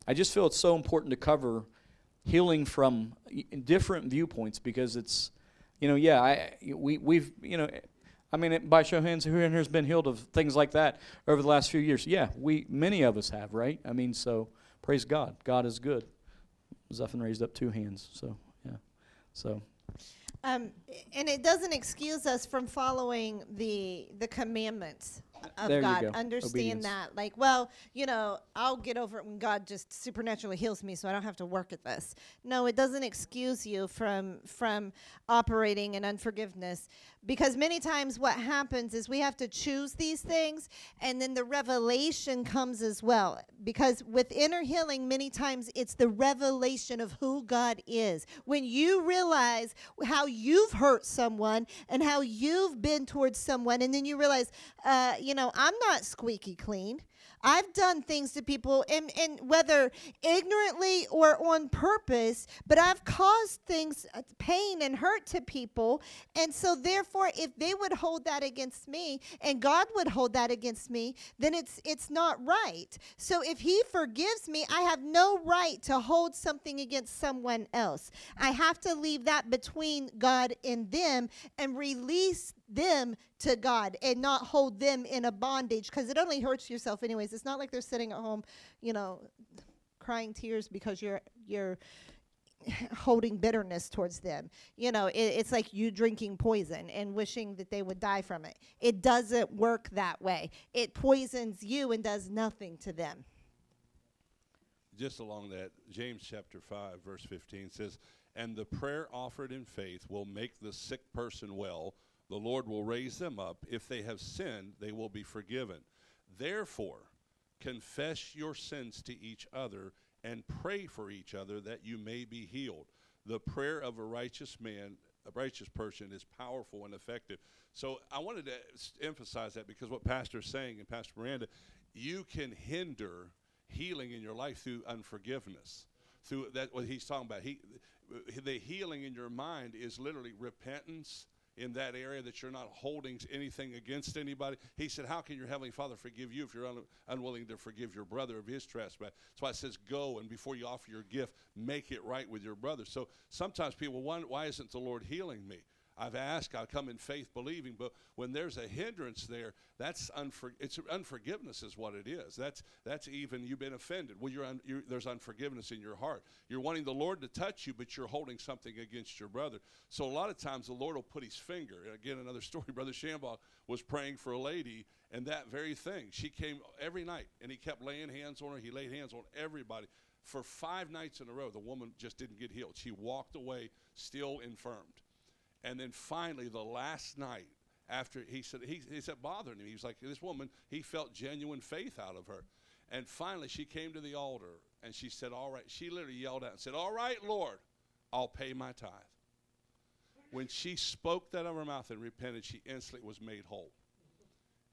I just feel it's so important to cover healing from different viewpoints because it's, you know, yeah, I we we've you know, I mean, by show of hands, who in here has been healed of things like that over the last few years? Yeah, we many of us have, right? I mean, so praise God. God is good. Zuffin raised up two hands, so yeah, so. Um, and it doesn't excuse us from following the the commandments of There God. go. Understand Obedience. that. Like, well, you know, I'll get over it when God just supernaturally heals me so I don't have to work at this. No, it doesn't excuse you from from operating in unforgiveness because many times what happens is we have to choose these things and then the revelation comes as well. Because with inner healing many times it's the revelation of who God is. When you realize how you've hurt someone and how you've been towards someone and then you realize uh, you know I'm not squeaky clean I've done things to people, and, and whether ignorantly or on purpose, but I've caused things, uh, pain and hurt to people. And so, therefore, if they would hold that against me, and God would hold that against me, then it's it's not right. So, if He forgives me, I have no right to hold something against someone else. I have to leave that between God and them and release them to God and not hold them in a bondage because it only hurts yourself anyways. It's not like they're sitting at home, you know, crying tears because you're you're holding bitterness towards them. You know, it, it's like you drinking poison and wishing that they would die from it. It doesn't work that way. It poisons you and does nothing to them. just along that, James chapter 5, verse 15 says, And the prayer offered in faith will make the sick person well. The Lord will raise them up. If they have sinned, they will be forgiven. Therefore, confess your sins to each other and pray for each other that you may be healed. The prayer of a righteous man, a righteous person, is powerful and effective. So I wanted to emphasize that because what Pastor's saying and Pastor Miranda, you can hinder healing in your life through unforgiveness. Through that, what he's talking about, he, the healing in your mind is literally repentance in that area that you're not holding anything against anybody. He said, "How can your heavenly Father forgive you if you're un- unwilling to forgive your brother of his trespass?" That's why it says, "Go and before you offer your gift, make it right with your brother." So sometimes people wonder, "Why isn't the Lord healing me?" I've asked, I come in faith believing, but when there's a hindrance there, that's unfor- it's unforgiveness is what it is. That's that's even you've been offended. Well, you're, un- you're there's unforgiveness in your heart. You're wanting the Lord to touch you, but you're holding something against your brother. So a lot of times the Lord will put His finger. Again, another story. Brother Schambach was praying for a lady, and that very thing. She came every night, and he kept laying hands on her. He laid hands on everybody. For five nights in a row, the woman just didn't get healed. She walked away still infirmed. And then finally, the last night, after he said, he, he said, bothering him. He was like, this woman, he felt genuine faith out of her. And finally, she came to the altar and she said, All right. She literally yelled out and said, All right, Lord, I'll pay my tithe. When she spoke that out of her mouth and repented, she instantly was made whole.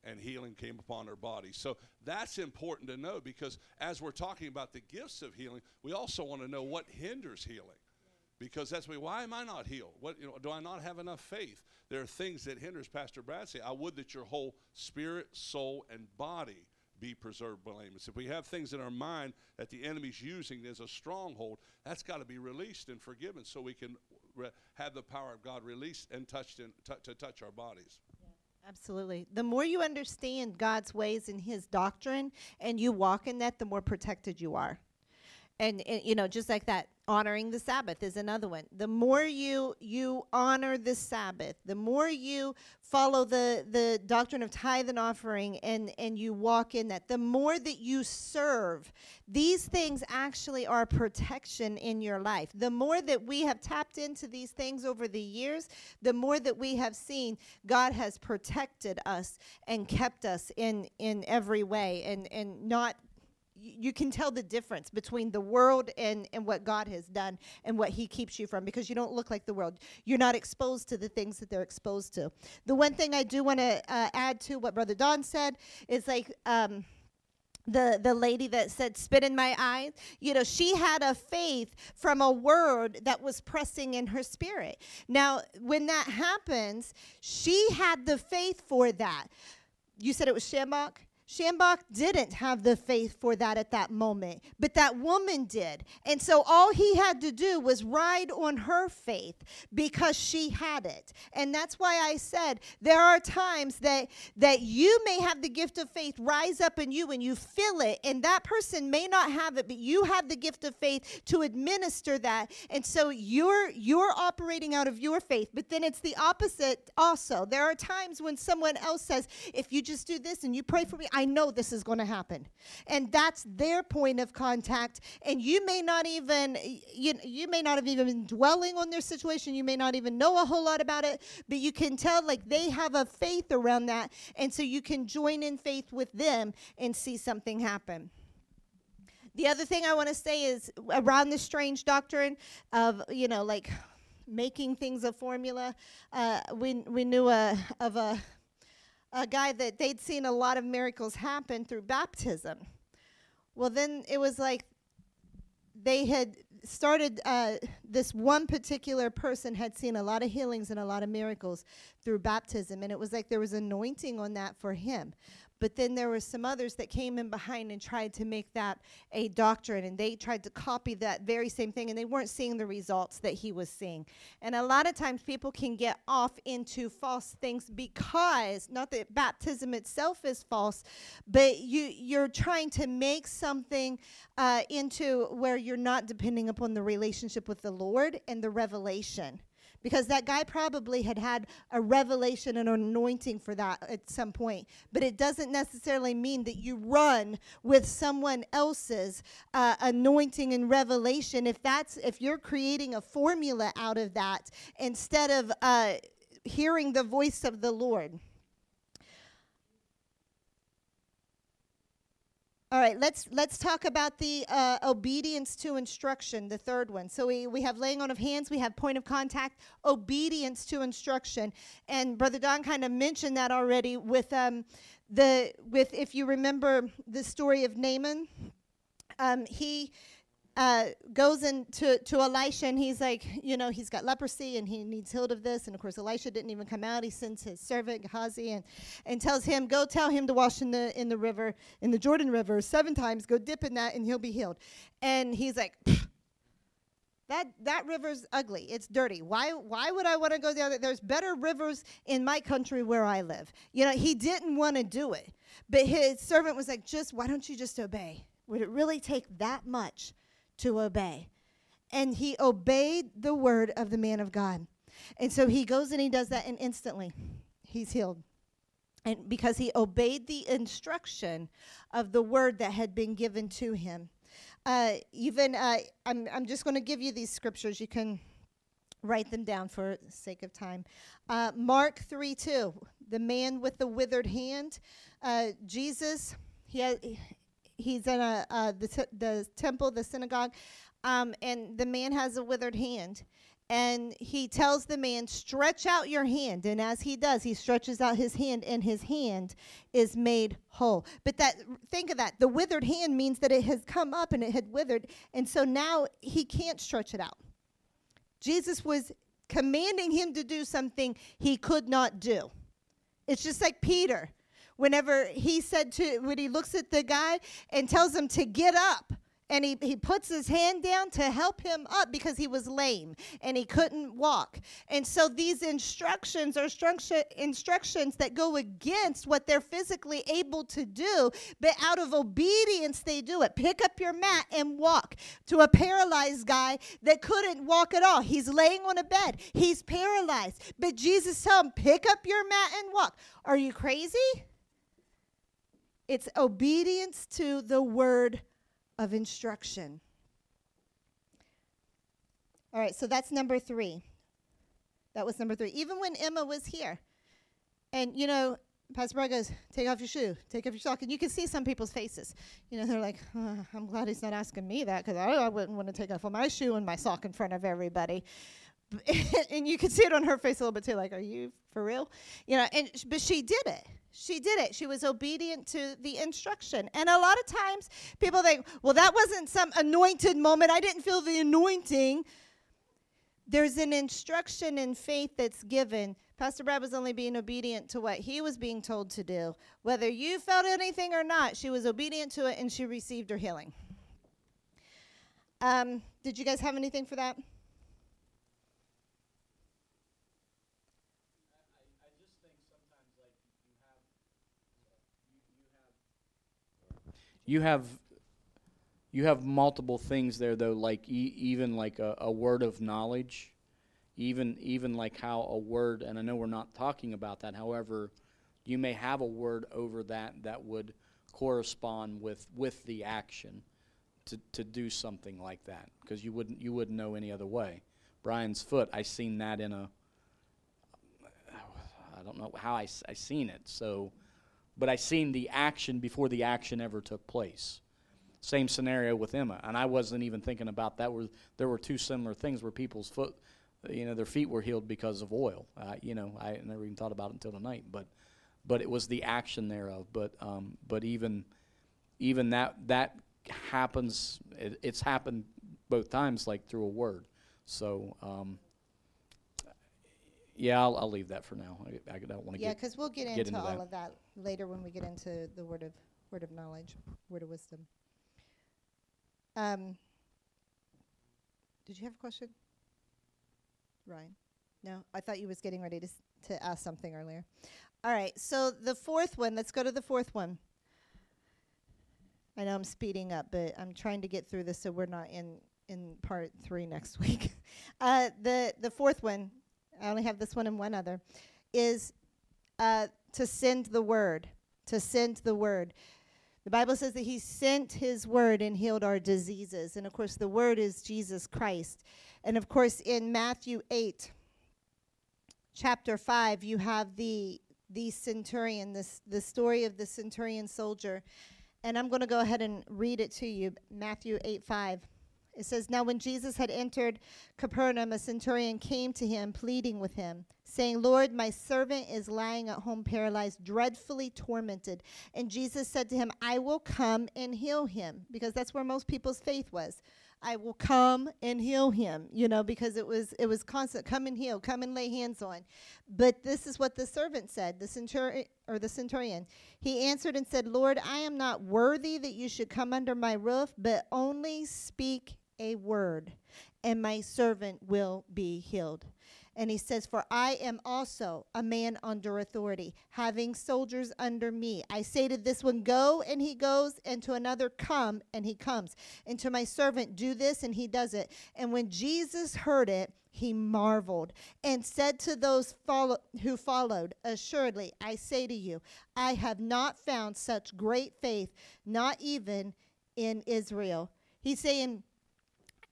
And healing came upon her body. So that's important to know because as we're talking about the gifts of healing, we also want to know what hinders healing because that's me. Why am I not healed? What you know? Do I not have enough faith? There are things that hinders. Pastor Brad say, "I would that your whole spirit, soul, and body be preserved blameless. If we have things in our mind that the enemy's using as a stronghold, that's got to be released and forgiven so we can re- have the power of God released and touched in, t- to touch our bodies. Absolutely. The more you understand God's ways and his doctrine and you walk in that, the more protected you are. And, and you know, just like that, honoring the Sabbath is another one. The more you you honor the Sabbath, the more you follow the the doctrine of tithe and offering and and you walk in that, the more that you serve. These things actually are protection in your life. The more that we have tapped into these things over the years, the more that we have seen God has protected us and kept us in in every way and and not you can tell the difference between the world and, and what God has done and what He keeps you from because you don't look like the world. You're not exposed to the things that they're exposed to. The one thing I do want to uh, add to what Brother Don said is like, um, the the lady that said spit in my eyes you know she had a faith from a word that was pressing in her spirit now when that happens she had the faith for that you said it was schambach Schambach didn't have the faith for that at that moment, but that woman did. And so all he had to do was ride on her faith because she had it. And that's why I said there are times that that you may have the gift of faith rise up in you and you feel it and that person may not have it, but you have the gift of faith to administer that. And so you're you're operating out of your faith, but then it's the opposite also. There are times when someone else says, if you just do this and you pray for me, know this is going to happen. And that's their point of contact. And you may not even, you, you may not have even been dwelling on their situation. You may not even know a whole lot about it, but you can tell like they have a faith around that. And so you can join in faith with them and see something happen. The other thing I want to say is around this strange doctrine of, you know, like making things a formula. Uh, we, we knew a, of a a guy that they'd seen a lot of miracles happen through baptism. Well, then it was like they had started, uh, this one particular person had seen a lot of healings and a lot of miracles through baptism, and it was like there was anointing on that for him. But then there were some others that came in behind and tried to make that a doctrine, and they tried to copy that very same thing, and they weren't seeing the results that he was seeing. And a lot of times people can get off into false things because not that baptism itself is false, but you you're trying to make something uh, into where you're not depending upon the relationship with the Lord and the revelation because that guy probably had had a revelation and anointing for that at some point. But it doesn't necessarily mean that you run with someone else's uh, anointing and revelation. If that's if you're creating a formula out of that instead of uh, hearing the voice of the Lord. All right, let's let's talk about the uh, obedience to instruction, the third one. So we, we have laying on of hands, we have point of contact, obedience to instruction, and Brother Don kind of mentioned that already with um, the with if you remember the story of Naaman, um, he uh, goes into to Elisha and he's like, you know, he's got leprosy and he needs healed of this. And of course, Elisha didn't even come out. He sends his servant Gehazi and, and tells him, go tell him to wash in the in the river, in the Jordan River seven times. Go dip in that and he'll be healed. And he's like, that that river's ugly. It's dirty. Why why would I want to go there? There's better rivers in my country where I live. You know, he didn't want to do it. But his servant was like, just why don't you just obey? Would it really take that much? To obey. And he obeyed the word of the man of God. And so he goes and he does that, and instantly he's healed. And because he obeyed the instruction of the word that had been given to him. Uh, even, uh, I'm, I'm just going to give you these scriptures. You can write them down for sake of time. Uh, Mark 3 2, the man with the withered hand. Uh, Jesus, he had, he's in a uh, the t- the temple, the synagogue, um, and the man has a withered hand. And he tells the man, Stretch out your hand. And as he does, he stretches out his hand, and his hand is made whole. But that, think of that. The withered hand means that it has come up and it had withered. And so now he can't stretch it out. Jesus was commanding him to do something he could not do. It's just like Peter whenever he said to, when he looks at the guy and tells him to get up and he, he puts his hand down to help him up because he was lame and he couldn't walk. And so these instructions are instructions that go against what they're physically able to do, but out of obedience they do it. Pick up your mat and walk to a paralyzed guy that couldn't walk at all. He's laying on a bed, he's paralyzed. But Jesus told him, Pick up your mat and walk. Are you crazy? It's obedience to the word of instruction. All right, so that's number three. That was number three. Even when Emma was here, and you know, Pastor Brad goes, "Take off your shoe, take off your sock," and you can see some people's faces. You know, they're like, oh, "I'm glad he's not asking me that because I, I wouldn't want to take off my shoe and my sock in front of everybody." and you can see it on her face a little bit too, like, "Are you for real?" You know, and but she did it. She did it. She was obedient to the instruction. And a lot of times people think, well, that wasn't some anointed moment. I didn't feel the anointing. There's an instruction in faith that's given. Pastor Brad was only being obedient to what he was being told to do. Whether you felt anything or not, she was obedient to it and she received her healing. Um, did you guys have anything for that? You have you have multiple things there though like e- even like a, a, word of knowledge even even like how a word and i know we're not talking about that however you may have a word over that that would correspond with with the action to, to do something like that because you wouldn't you wouldn't know any other way. Brian's foot i seen that in a i don't know how i, I seen it so but I seen the action before the action ever took place. Same scenario with Emma, and I wasn't even thinking about that. There were two similar things where people's foot, you know, their feet were healed because of oil. Uh, you know, I never even thought about it until tonight, but but it was the action thereof. But um, but even even that that happens. It, it's happened both times, like through a word. So. Um, yeah, I'll, I'll leave that for now. I, I don't want to yeah, get because we'll get, get into, into all that. of that later when we get into the word of word of knowledge, word of wisdom. Um, did you have a question, Ryan? No, I thought you was getting ready to s- to ask something earlier. All right, so the fourth one. Let's go to the fourth one. I know I'm speeding up, but I'm trying to get through this so we're not in in part three next week. uh, the the fourth one I only have this one and one other, is uh, to send the word. To send the word. The Bible says that He sent His word and healed our diseases. And of course, the word is Jesus Christ. And of course, in Matthew 8, chapter 5, you have the, the centurion, this, the story of the centurion soldier. And I'm going to go ahead and read it to you Matthew 8 5. It says, Now when Jesus had entered Capernaum, a centurion came to him, pleading with him, saying, Lord, my servant is lying at home paralyzed, dreadfully tormented. And Jesus said to him, I will come and heal him, because that's where most people's faith was. I will come and heal him, you know, because it was it was constant. Come and heal, come and lay hands on. But this is what the servant said, the centurion or the centurion. He answered and said, Lord, I am not worthy that you should come under my roof, but only speak a word, and my servant will be healed. And he says, For I am also a man under authority, having soldiers under me. I say to this one, Go, and he goes, and to another, Come, and he comes. And to my servant, Do this, and he does it. And when Jesus heard it, he marveled and said to those follow- who followed, Assuredly, I say to you, I have not found such great faith, not even in Israel. He's saying,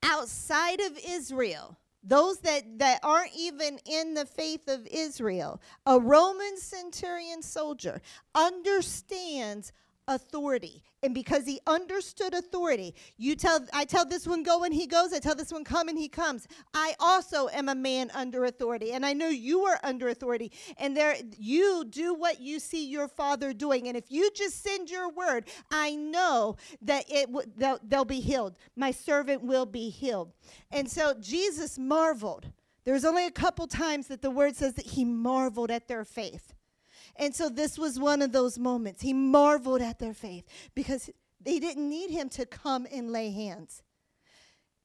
outside of Israel, those that, that aren't even in the faith of Israel, a Roman centurion soldier understands authority. And because he understood authority, you tell I tell this one go and he goes, I tell this one come and he comes. I also am a man under authority. And I know you are under authority. And there you do what you see your father doing. And if you just send your word, I know that it w- they'll, they'll be healed. My servant will be healed. And so Jesus marveled. There's only a couple times that the word says that he marveled at their faith. And so this was one of those moments. He marveled at their faith because they didn't need him to come and lay hands.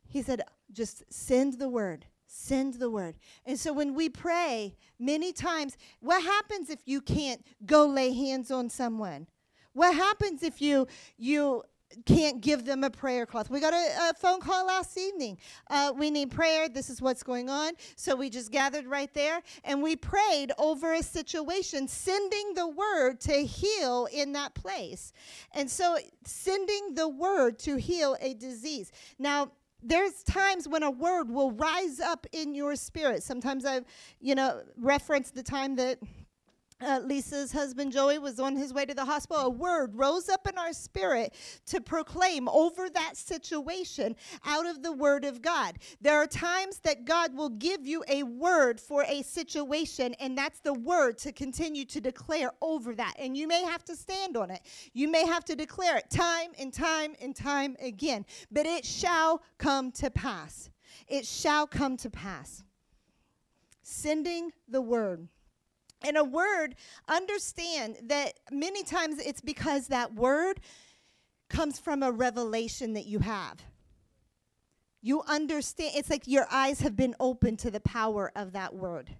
He said, just send the word. Send the word. And so when we pray, many times, what happens if you can't go lay hands on someone? What happens if you you can't give them a prayer cloth. We got a, a phone call last evening. Uh, we need prayer. This is what's going on. So we just gathered right there and we prayed over a situation, sending the word to heal in that place. And so sending the word to heal a disease. Now, there's times when a word will rise up in your spirit. Sometimes I've, you know, referenced the time that uh, Lisa's husband Joey was on his way to the hospital, a word rose up in our spirit to proclaim over that situation out of the word of God. There are times that God will give you a word for a situation, and that's the word to continue to declare over that. And you may have to stand on it, you may have to declare it time and time and time again, but it shall come to pass. It shall come to pass. Sending the word. And a word, understand that many times it's because that word comes from a revelation that you have. You understand, it's like your eyes have been opened to the power of that word.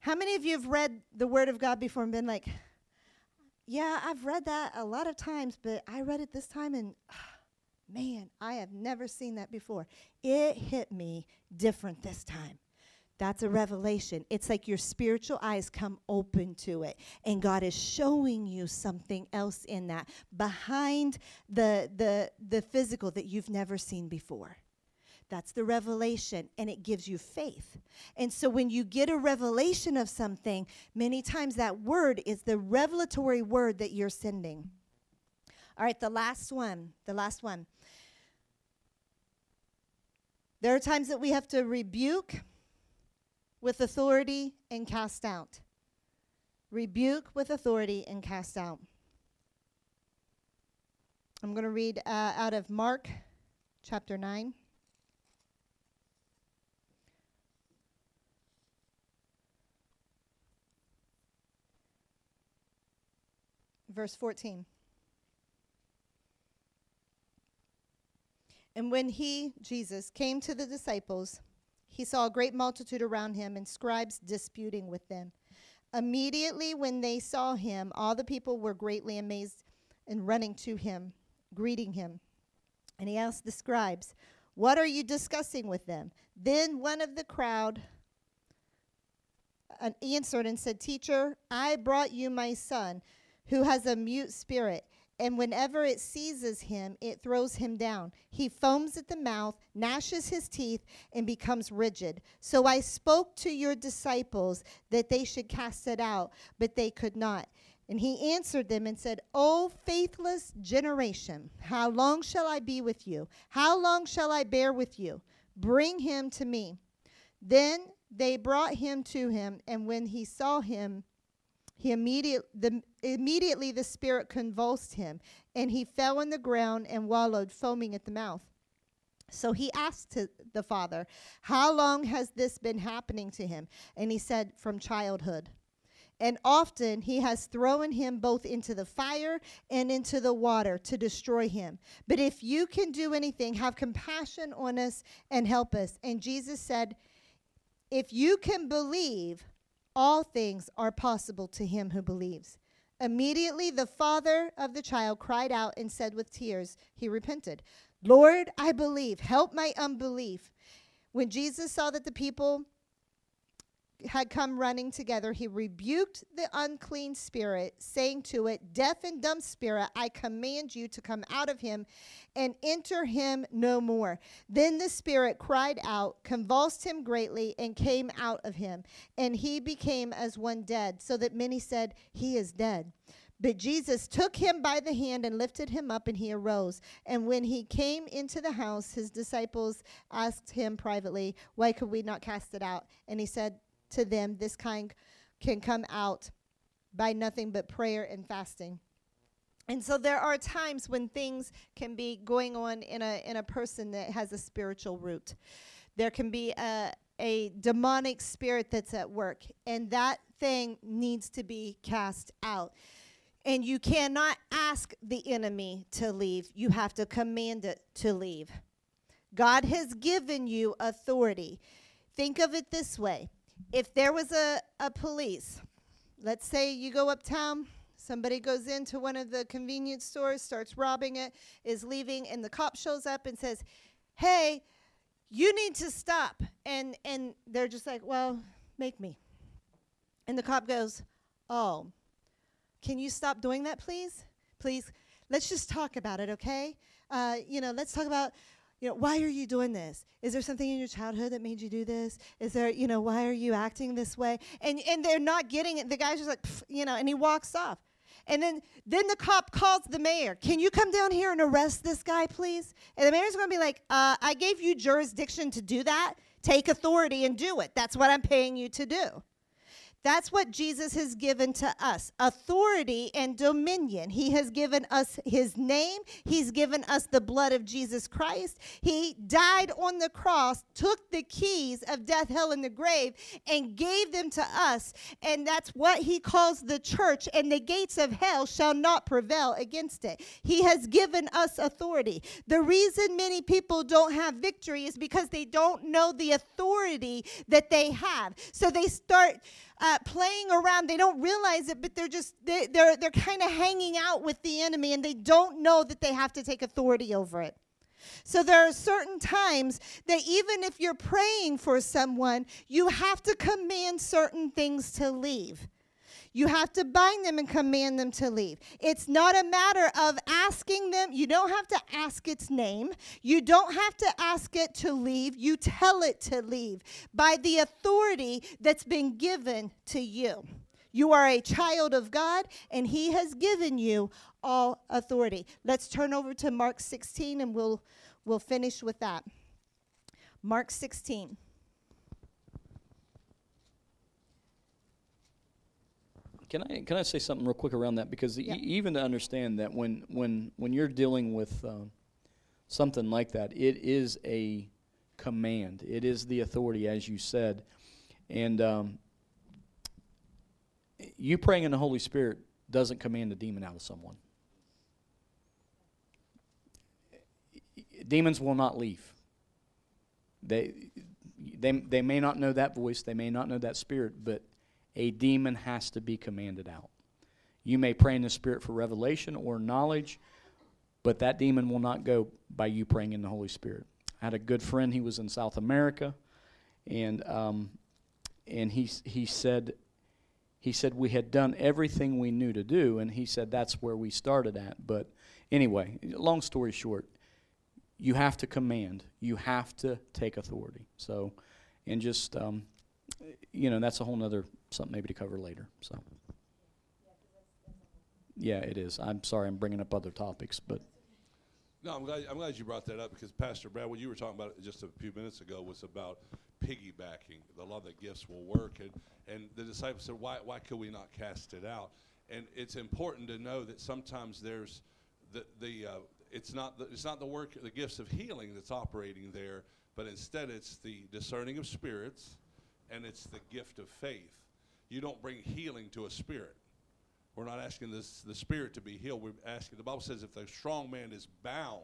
How many of you have read the Word of God before and been like, yeah, I've read that a lot of times, but I read it this time and man, I have never seen that before. It hit me different this time. That's a revelation. It's like your spiritual eyes come open to it and God is showing you something else in that behind the the the physical that you've never seen before. That's the revelation, and it gives you faith. And so, when you get a revelation of something, many times that word is the revelatory word that you're sending. All right, the last one. The last one. There are times that we have to rebuke with authority and cast out. Rebuke with authority and cast out. I'm going to read uh, out of Mark chapter 9. Verse 14. And when he, Jesus, came to the disciples, he saw a great multitude around him and scribes disputing with them. Immediately, when they saw him, all the people were greatly amazed and running to him, greeting him. And he asked the scribes, What are you discussing with them? Then one of the crowd answered and said, Teacher, I brought you my son, who has a mute spirit and whenever it seizes him, it throws him down. He foams at the mouth, gnashes his teeth, and becomes rigid. So I spoke to your disciples that they should cast it out, but they could not. And he answered them and said, O faithless generation, how long shall I be with you? How long shall I bear with you? Bring him to me. Then they brought him to him, and when he saw him, he immediate, the, immediately the spirit convulsed him, and he fell on the ground and wallowed, foaming at the mouth. So he asked the father, How long has this been happening to him? And he said, From childhood. And often he has thrown him both into the fire and into the water to destroy him. But if you can do anything, have compassion on us and help us. And Jesus said, If you can believe, all things are possible to him who believes. Immediately the father of the child cried out and said with tears, he repented, Lord, I believe, help my unbelief. When Jesus saw that the people had come running together, he rebuked the unclean spirit, saying to it, Deaf and dumb spirit, I command you to come out of him and enter him no more. Then the spirit cried out, convulsed him greatly, and came out of him. And he became as one dead, so that many said, He is dead. But Jesus took him by the hand and lifted him up, and he arose. And when he came into the house, his disciples asked him privately, Why could we not cast it out? And he said, to them, this kind can come out by nothing but prayer and fasting. And so there are times when things can be going on in a in a person that has a spiritual root. There can be a a demonic spirit that's at work, and that thing needs to be cast out. And you cannot ask the enemy to leave, you have to command it to leave. God has given you authority. Think of it this way if there was a, a police, let's say you go uptown, somebody goes into one of the convenience stores, starts robbing it, is leaving, and the cop shows up and says, Hey, you need to stop. And and they're just like, Well, make me. And the cop goes, Oh, can you stop doing that, please? Please, let's just talk about it, okay? Uh, you know, let's talk about you know, why are you doing this? Is there something in your childhood that made you do this? Is there, you know, why are you acting this way? And and they're not getting it. The guy's just like, you know, and he walks off. And then then the cop calls the mayor. Can you come down here and arrest this guy, please? And the mayor's going to be like, uh, I gave you jurisdiction to do that. Take authority and do it. That's what I'm paying you to do. That's what Jesus has given to us authority and dominion. He has given us his name. He's given us the blood of Jesus Christ. He died on the cross, took the keys of death, hell, and the grave, and gave them to us. And that's what he calls the church. And the gates of hell shall not prevail against it. He has given us authority. The reason many people don't have victory is because they don't know the authority that they have. So they start uh, playing around. They don't realize it, but they're just they, they're they're kind of hanging out with the enemy, and they don't know that they have to take authority over it. So there are certain times that even if you're praying for someone, you have to command certain things to leave. You have to bind them and command them to leave. It's not a matter of asking them. You don't have to ask its name. You don't have to ask it to leave. You tell it to leave by the authority that's been given to you. You are a child of God, and He has given you all authority. Let's turn over to Mark 16, and we'll, we'll finish with that. Mark 16. Can I can I say something real quick around that because Yeah. e- even to understand that when when when you're dealing with um, something like that, it is a command. It is the authority, as you said, and um, you praying in the Holy Spirit doesn't command a demon out of someone. Demons will not leave. They they they may not know that voice. They may not know that spirit, but a demon has to be commanded out. You may pray in the Spirit for revelation or knowledge, but that demon will not go by you praying in the Holy Spirit. I had a good friend, he was in South America, and, um, and he, he, said, he said we had done everything we knew to do, and he said that's where we started at. But anyway, long story short, you have to command, you have to take authority. So, and just, um, you know, that's a whole nother something maybe to cover later. So. Yeah, it is. I'm sorry, I'm bringing up other topics, but No, I'm glad, I'm glad you brought that up because Pastor Brad, what you were talking about just a few minutes ago was about piggybacking. The of the gifts will work, and, and the disciples said, why, why could we not cast it out? And it's important to know that sometimes there's the, the uh, it's not the, it's not the work the gifts of healing that's operating there, but instead it's the discerning of spirits, and it's the gift of faith. You don't bring healing to a spirit. We're not asking this, the spirit to be healed. We're asking, the Bible says if the strong man is bound,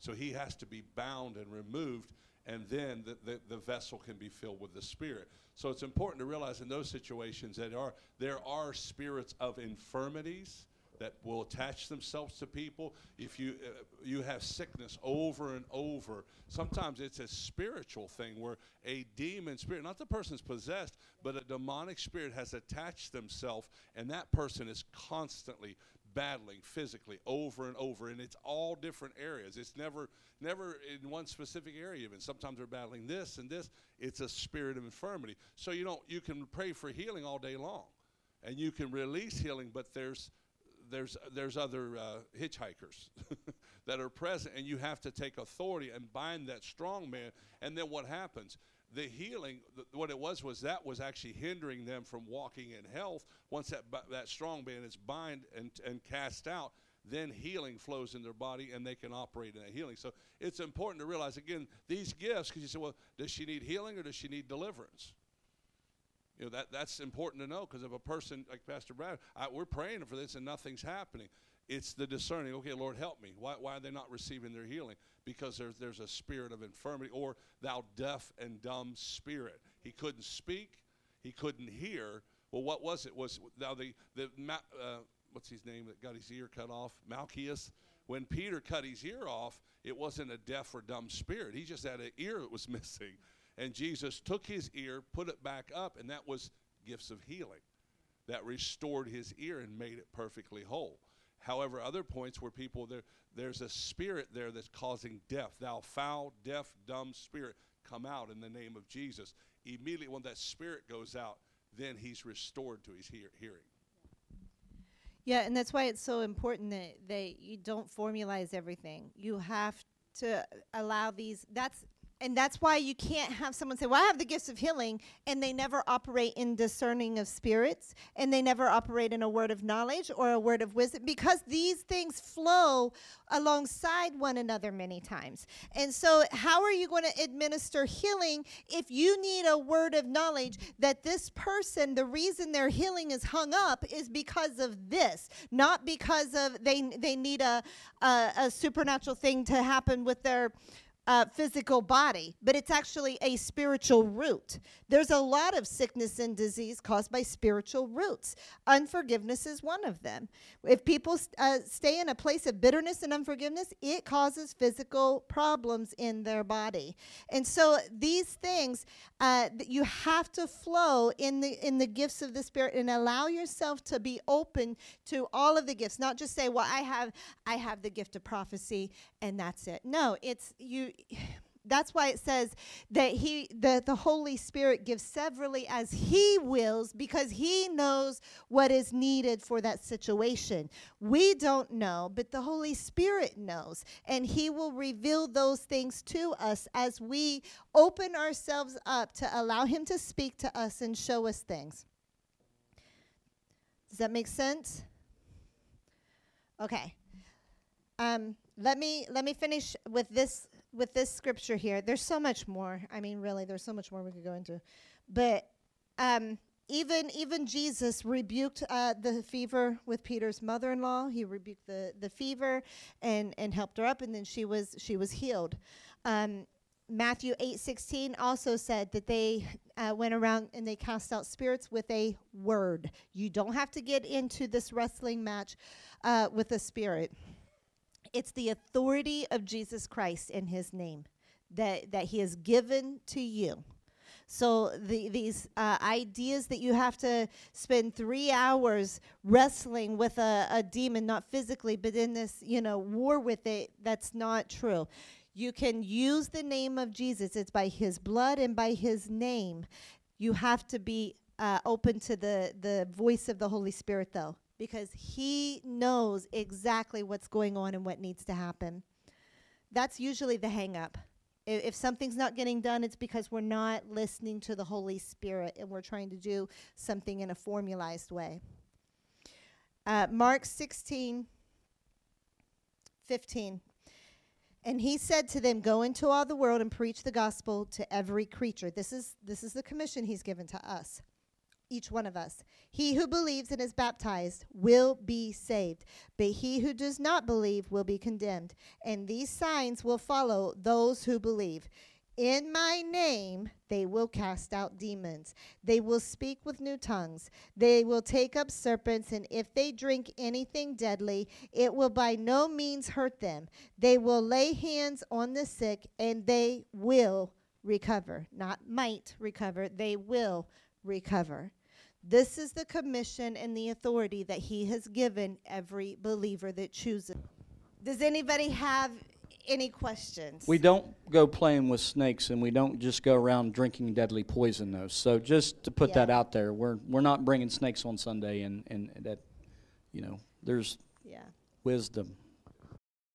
so he has to be bound and removed, and then the, the, the vessel can be filled with the spirit. So it's important to realize in those situations that are, there are spirits of infirmities that will attach themselves to people. If you uh, you have sickness over and over, sometimes it's a spiritual thing where a demon spirit, not the person's possessed, but a demonic spirit has attached themselves, and that person is constantly battling physically over and over and it's all different areas. It's never never in one specific area even. Sometimes they're battling this and this. It's a spirit of infirmity. So you don't you can pray for healing all day long and you can release healing but there's there's there's other uh, hitchhikers that are present, and you have to take authority and bind that strong man. And then what happens? The healing, th- what it was was that was actually hindering them from walking in health. Once that that strong man is bind and and cast out, then healing flows in their body and they can operate in that healing. So it's important to realize again these gifts because you say, well, does she need healing or does she need deliverance? You know that that's important to know because if a person like Pastor Brad, I, we're praying for this and nothing's happening. It's the discerning. Okay, Lord, help me. Why, why are they not receiving their healing? Because there's there's a spirit of infirmity, or thou deaf and dumb spirit. He couldn't speak, he couldn't hear. Well, what was it? Was now the the uh, what's his name that got his ear cut off? Malchus. When Peter cut his ear off, it wasn't a deaf or dumb spirit. He just had an ear that was missing. And Jesus took his ear, put it back up, and that was gifts of healing that restored his ear and made it perfectly whole. However, other points where people there, there's a spirit there that's causing death. Thou foul, deaf, dumb spirit, come out in the name of Jesus. Immediately when that spirit goes out, then he's restored to his hear- hearing. Yeah, and that's why it's so important that, that you don't formalize everything. You have to allow these. That's and that's why you can't have someone say, Well, I have the gifts of healing, and they never operate in discerning of spirits, and they never operate in a word of knowledge or a word of wisdom, because these things flow alongside one another many times. And so, how are you going to administer healing if you need a word of knowledge that this person, the reason their healing is hung up is because of this, not because of they, they need a, a, a supernatural thing to happen with their uh, physical body, but it's actually a spiritual root. There's a lot of sickness and disease caused by spiritual roots. Unforgiveness is one of them. If people uh, stay in a place of bitterness and unforgiveness, it causes physical problems in their body. And so these things, uh, you have to flow in the in the gifts of the Spirit and allow yourself to be open to all of the gifts. Not just say, "Well, I have I have the gift of prophecy and that's it." No, it's you that's why it says that he that the holy spirit gives severally as he wills because he knows what is needed for that situation. We don't know but the holy spirit knows and he will reveal those things to us as we open ourselves up to allow him to speak to us and show us things. Does that make sense? Okay. Um, let me let me finish with this with this scripture here, there's so much more. I mean, really, there's so much more we could go into. But um, even even Jesus rebuked uh, the fever with Peter's mother-in-law. He rebuked the the fever and and helped her up, and then she was she was healed. Um, Matthew eight sixteen also said that they uh, went around and they cast out spirits with a word. You don't have to get into this wrestling match uh, with a spirit it's the authority of Jesus Christ in his name that, that he has given to you. So the, these uh, ideas that you have to spend three hours wrestling with a, a demon, not physically, but in this, you know, war with it, that's not true. You can use the name of Jesus. It's by his blood and by his name. You have to be uh, open to the, the voice of the Holy Spirit, though because he knows exactly what's going on and what needs to happen. That's usually the hang up. If, if something's not getting done, it's because we're not listening to the Holy Spirit and we're trying to do something in a formalized way. Uh, Mark 16, 15. And he said to them, Go into all the world and preach the gospel to every creature. This is, this is the commission he's given to us each one of us. He who believes and is baptized will be saved, but he who does not believe will be condemned. And these signs will follow those who believe. In my name, they will cast out demons. They will speak with new tongues. They will take up serpents, and if they drink anything deadly, it will by no means hurt them. They will lay hands on the sick, and they will recover. Not might recover, they will recover. This is the commission and the authority that he has given every believer that chooses. Does anybody have any questions? We don't go playing with snakes and we don't just go around drinking deadly poison though. So just to put yeah. that out there, we're we're not bringing snakes on Sunday and and that you know, there's yeah. wisdom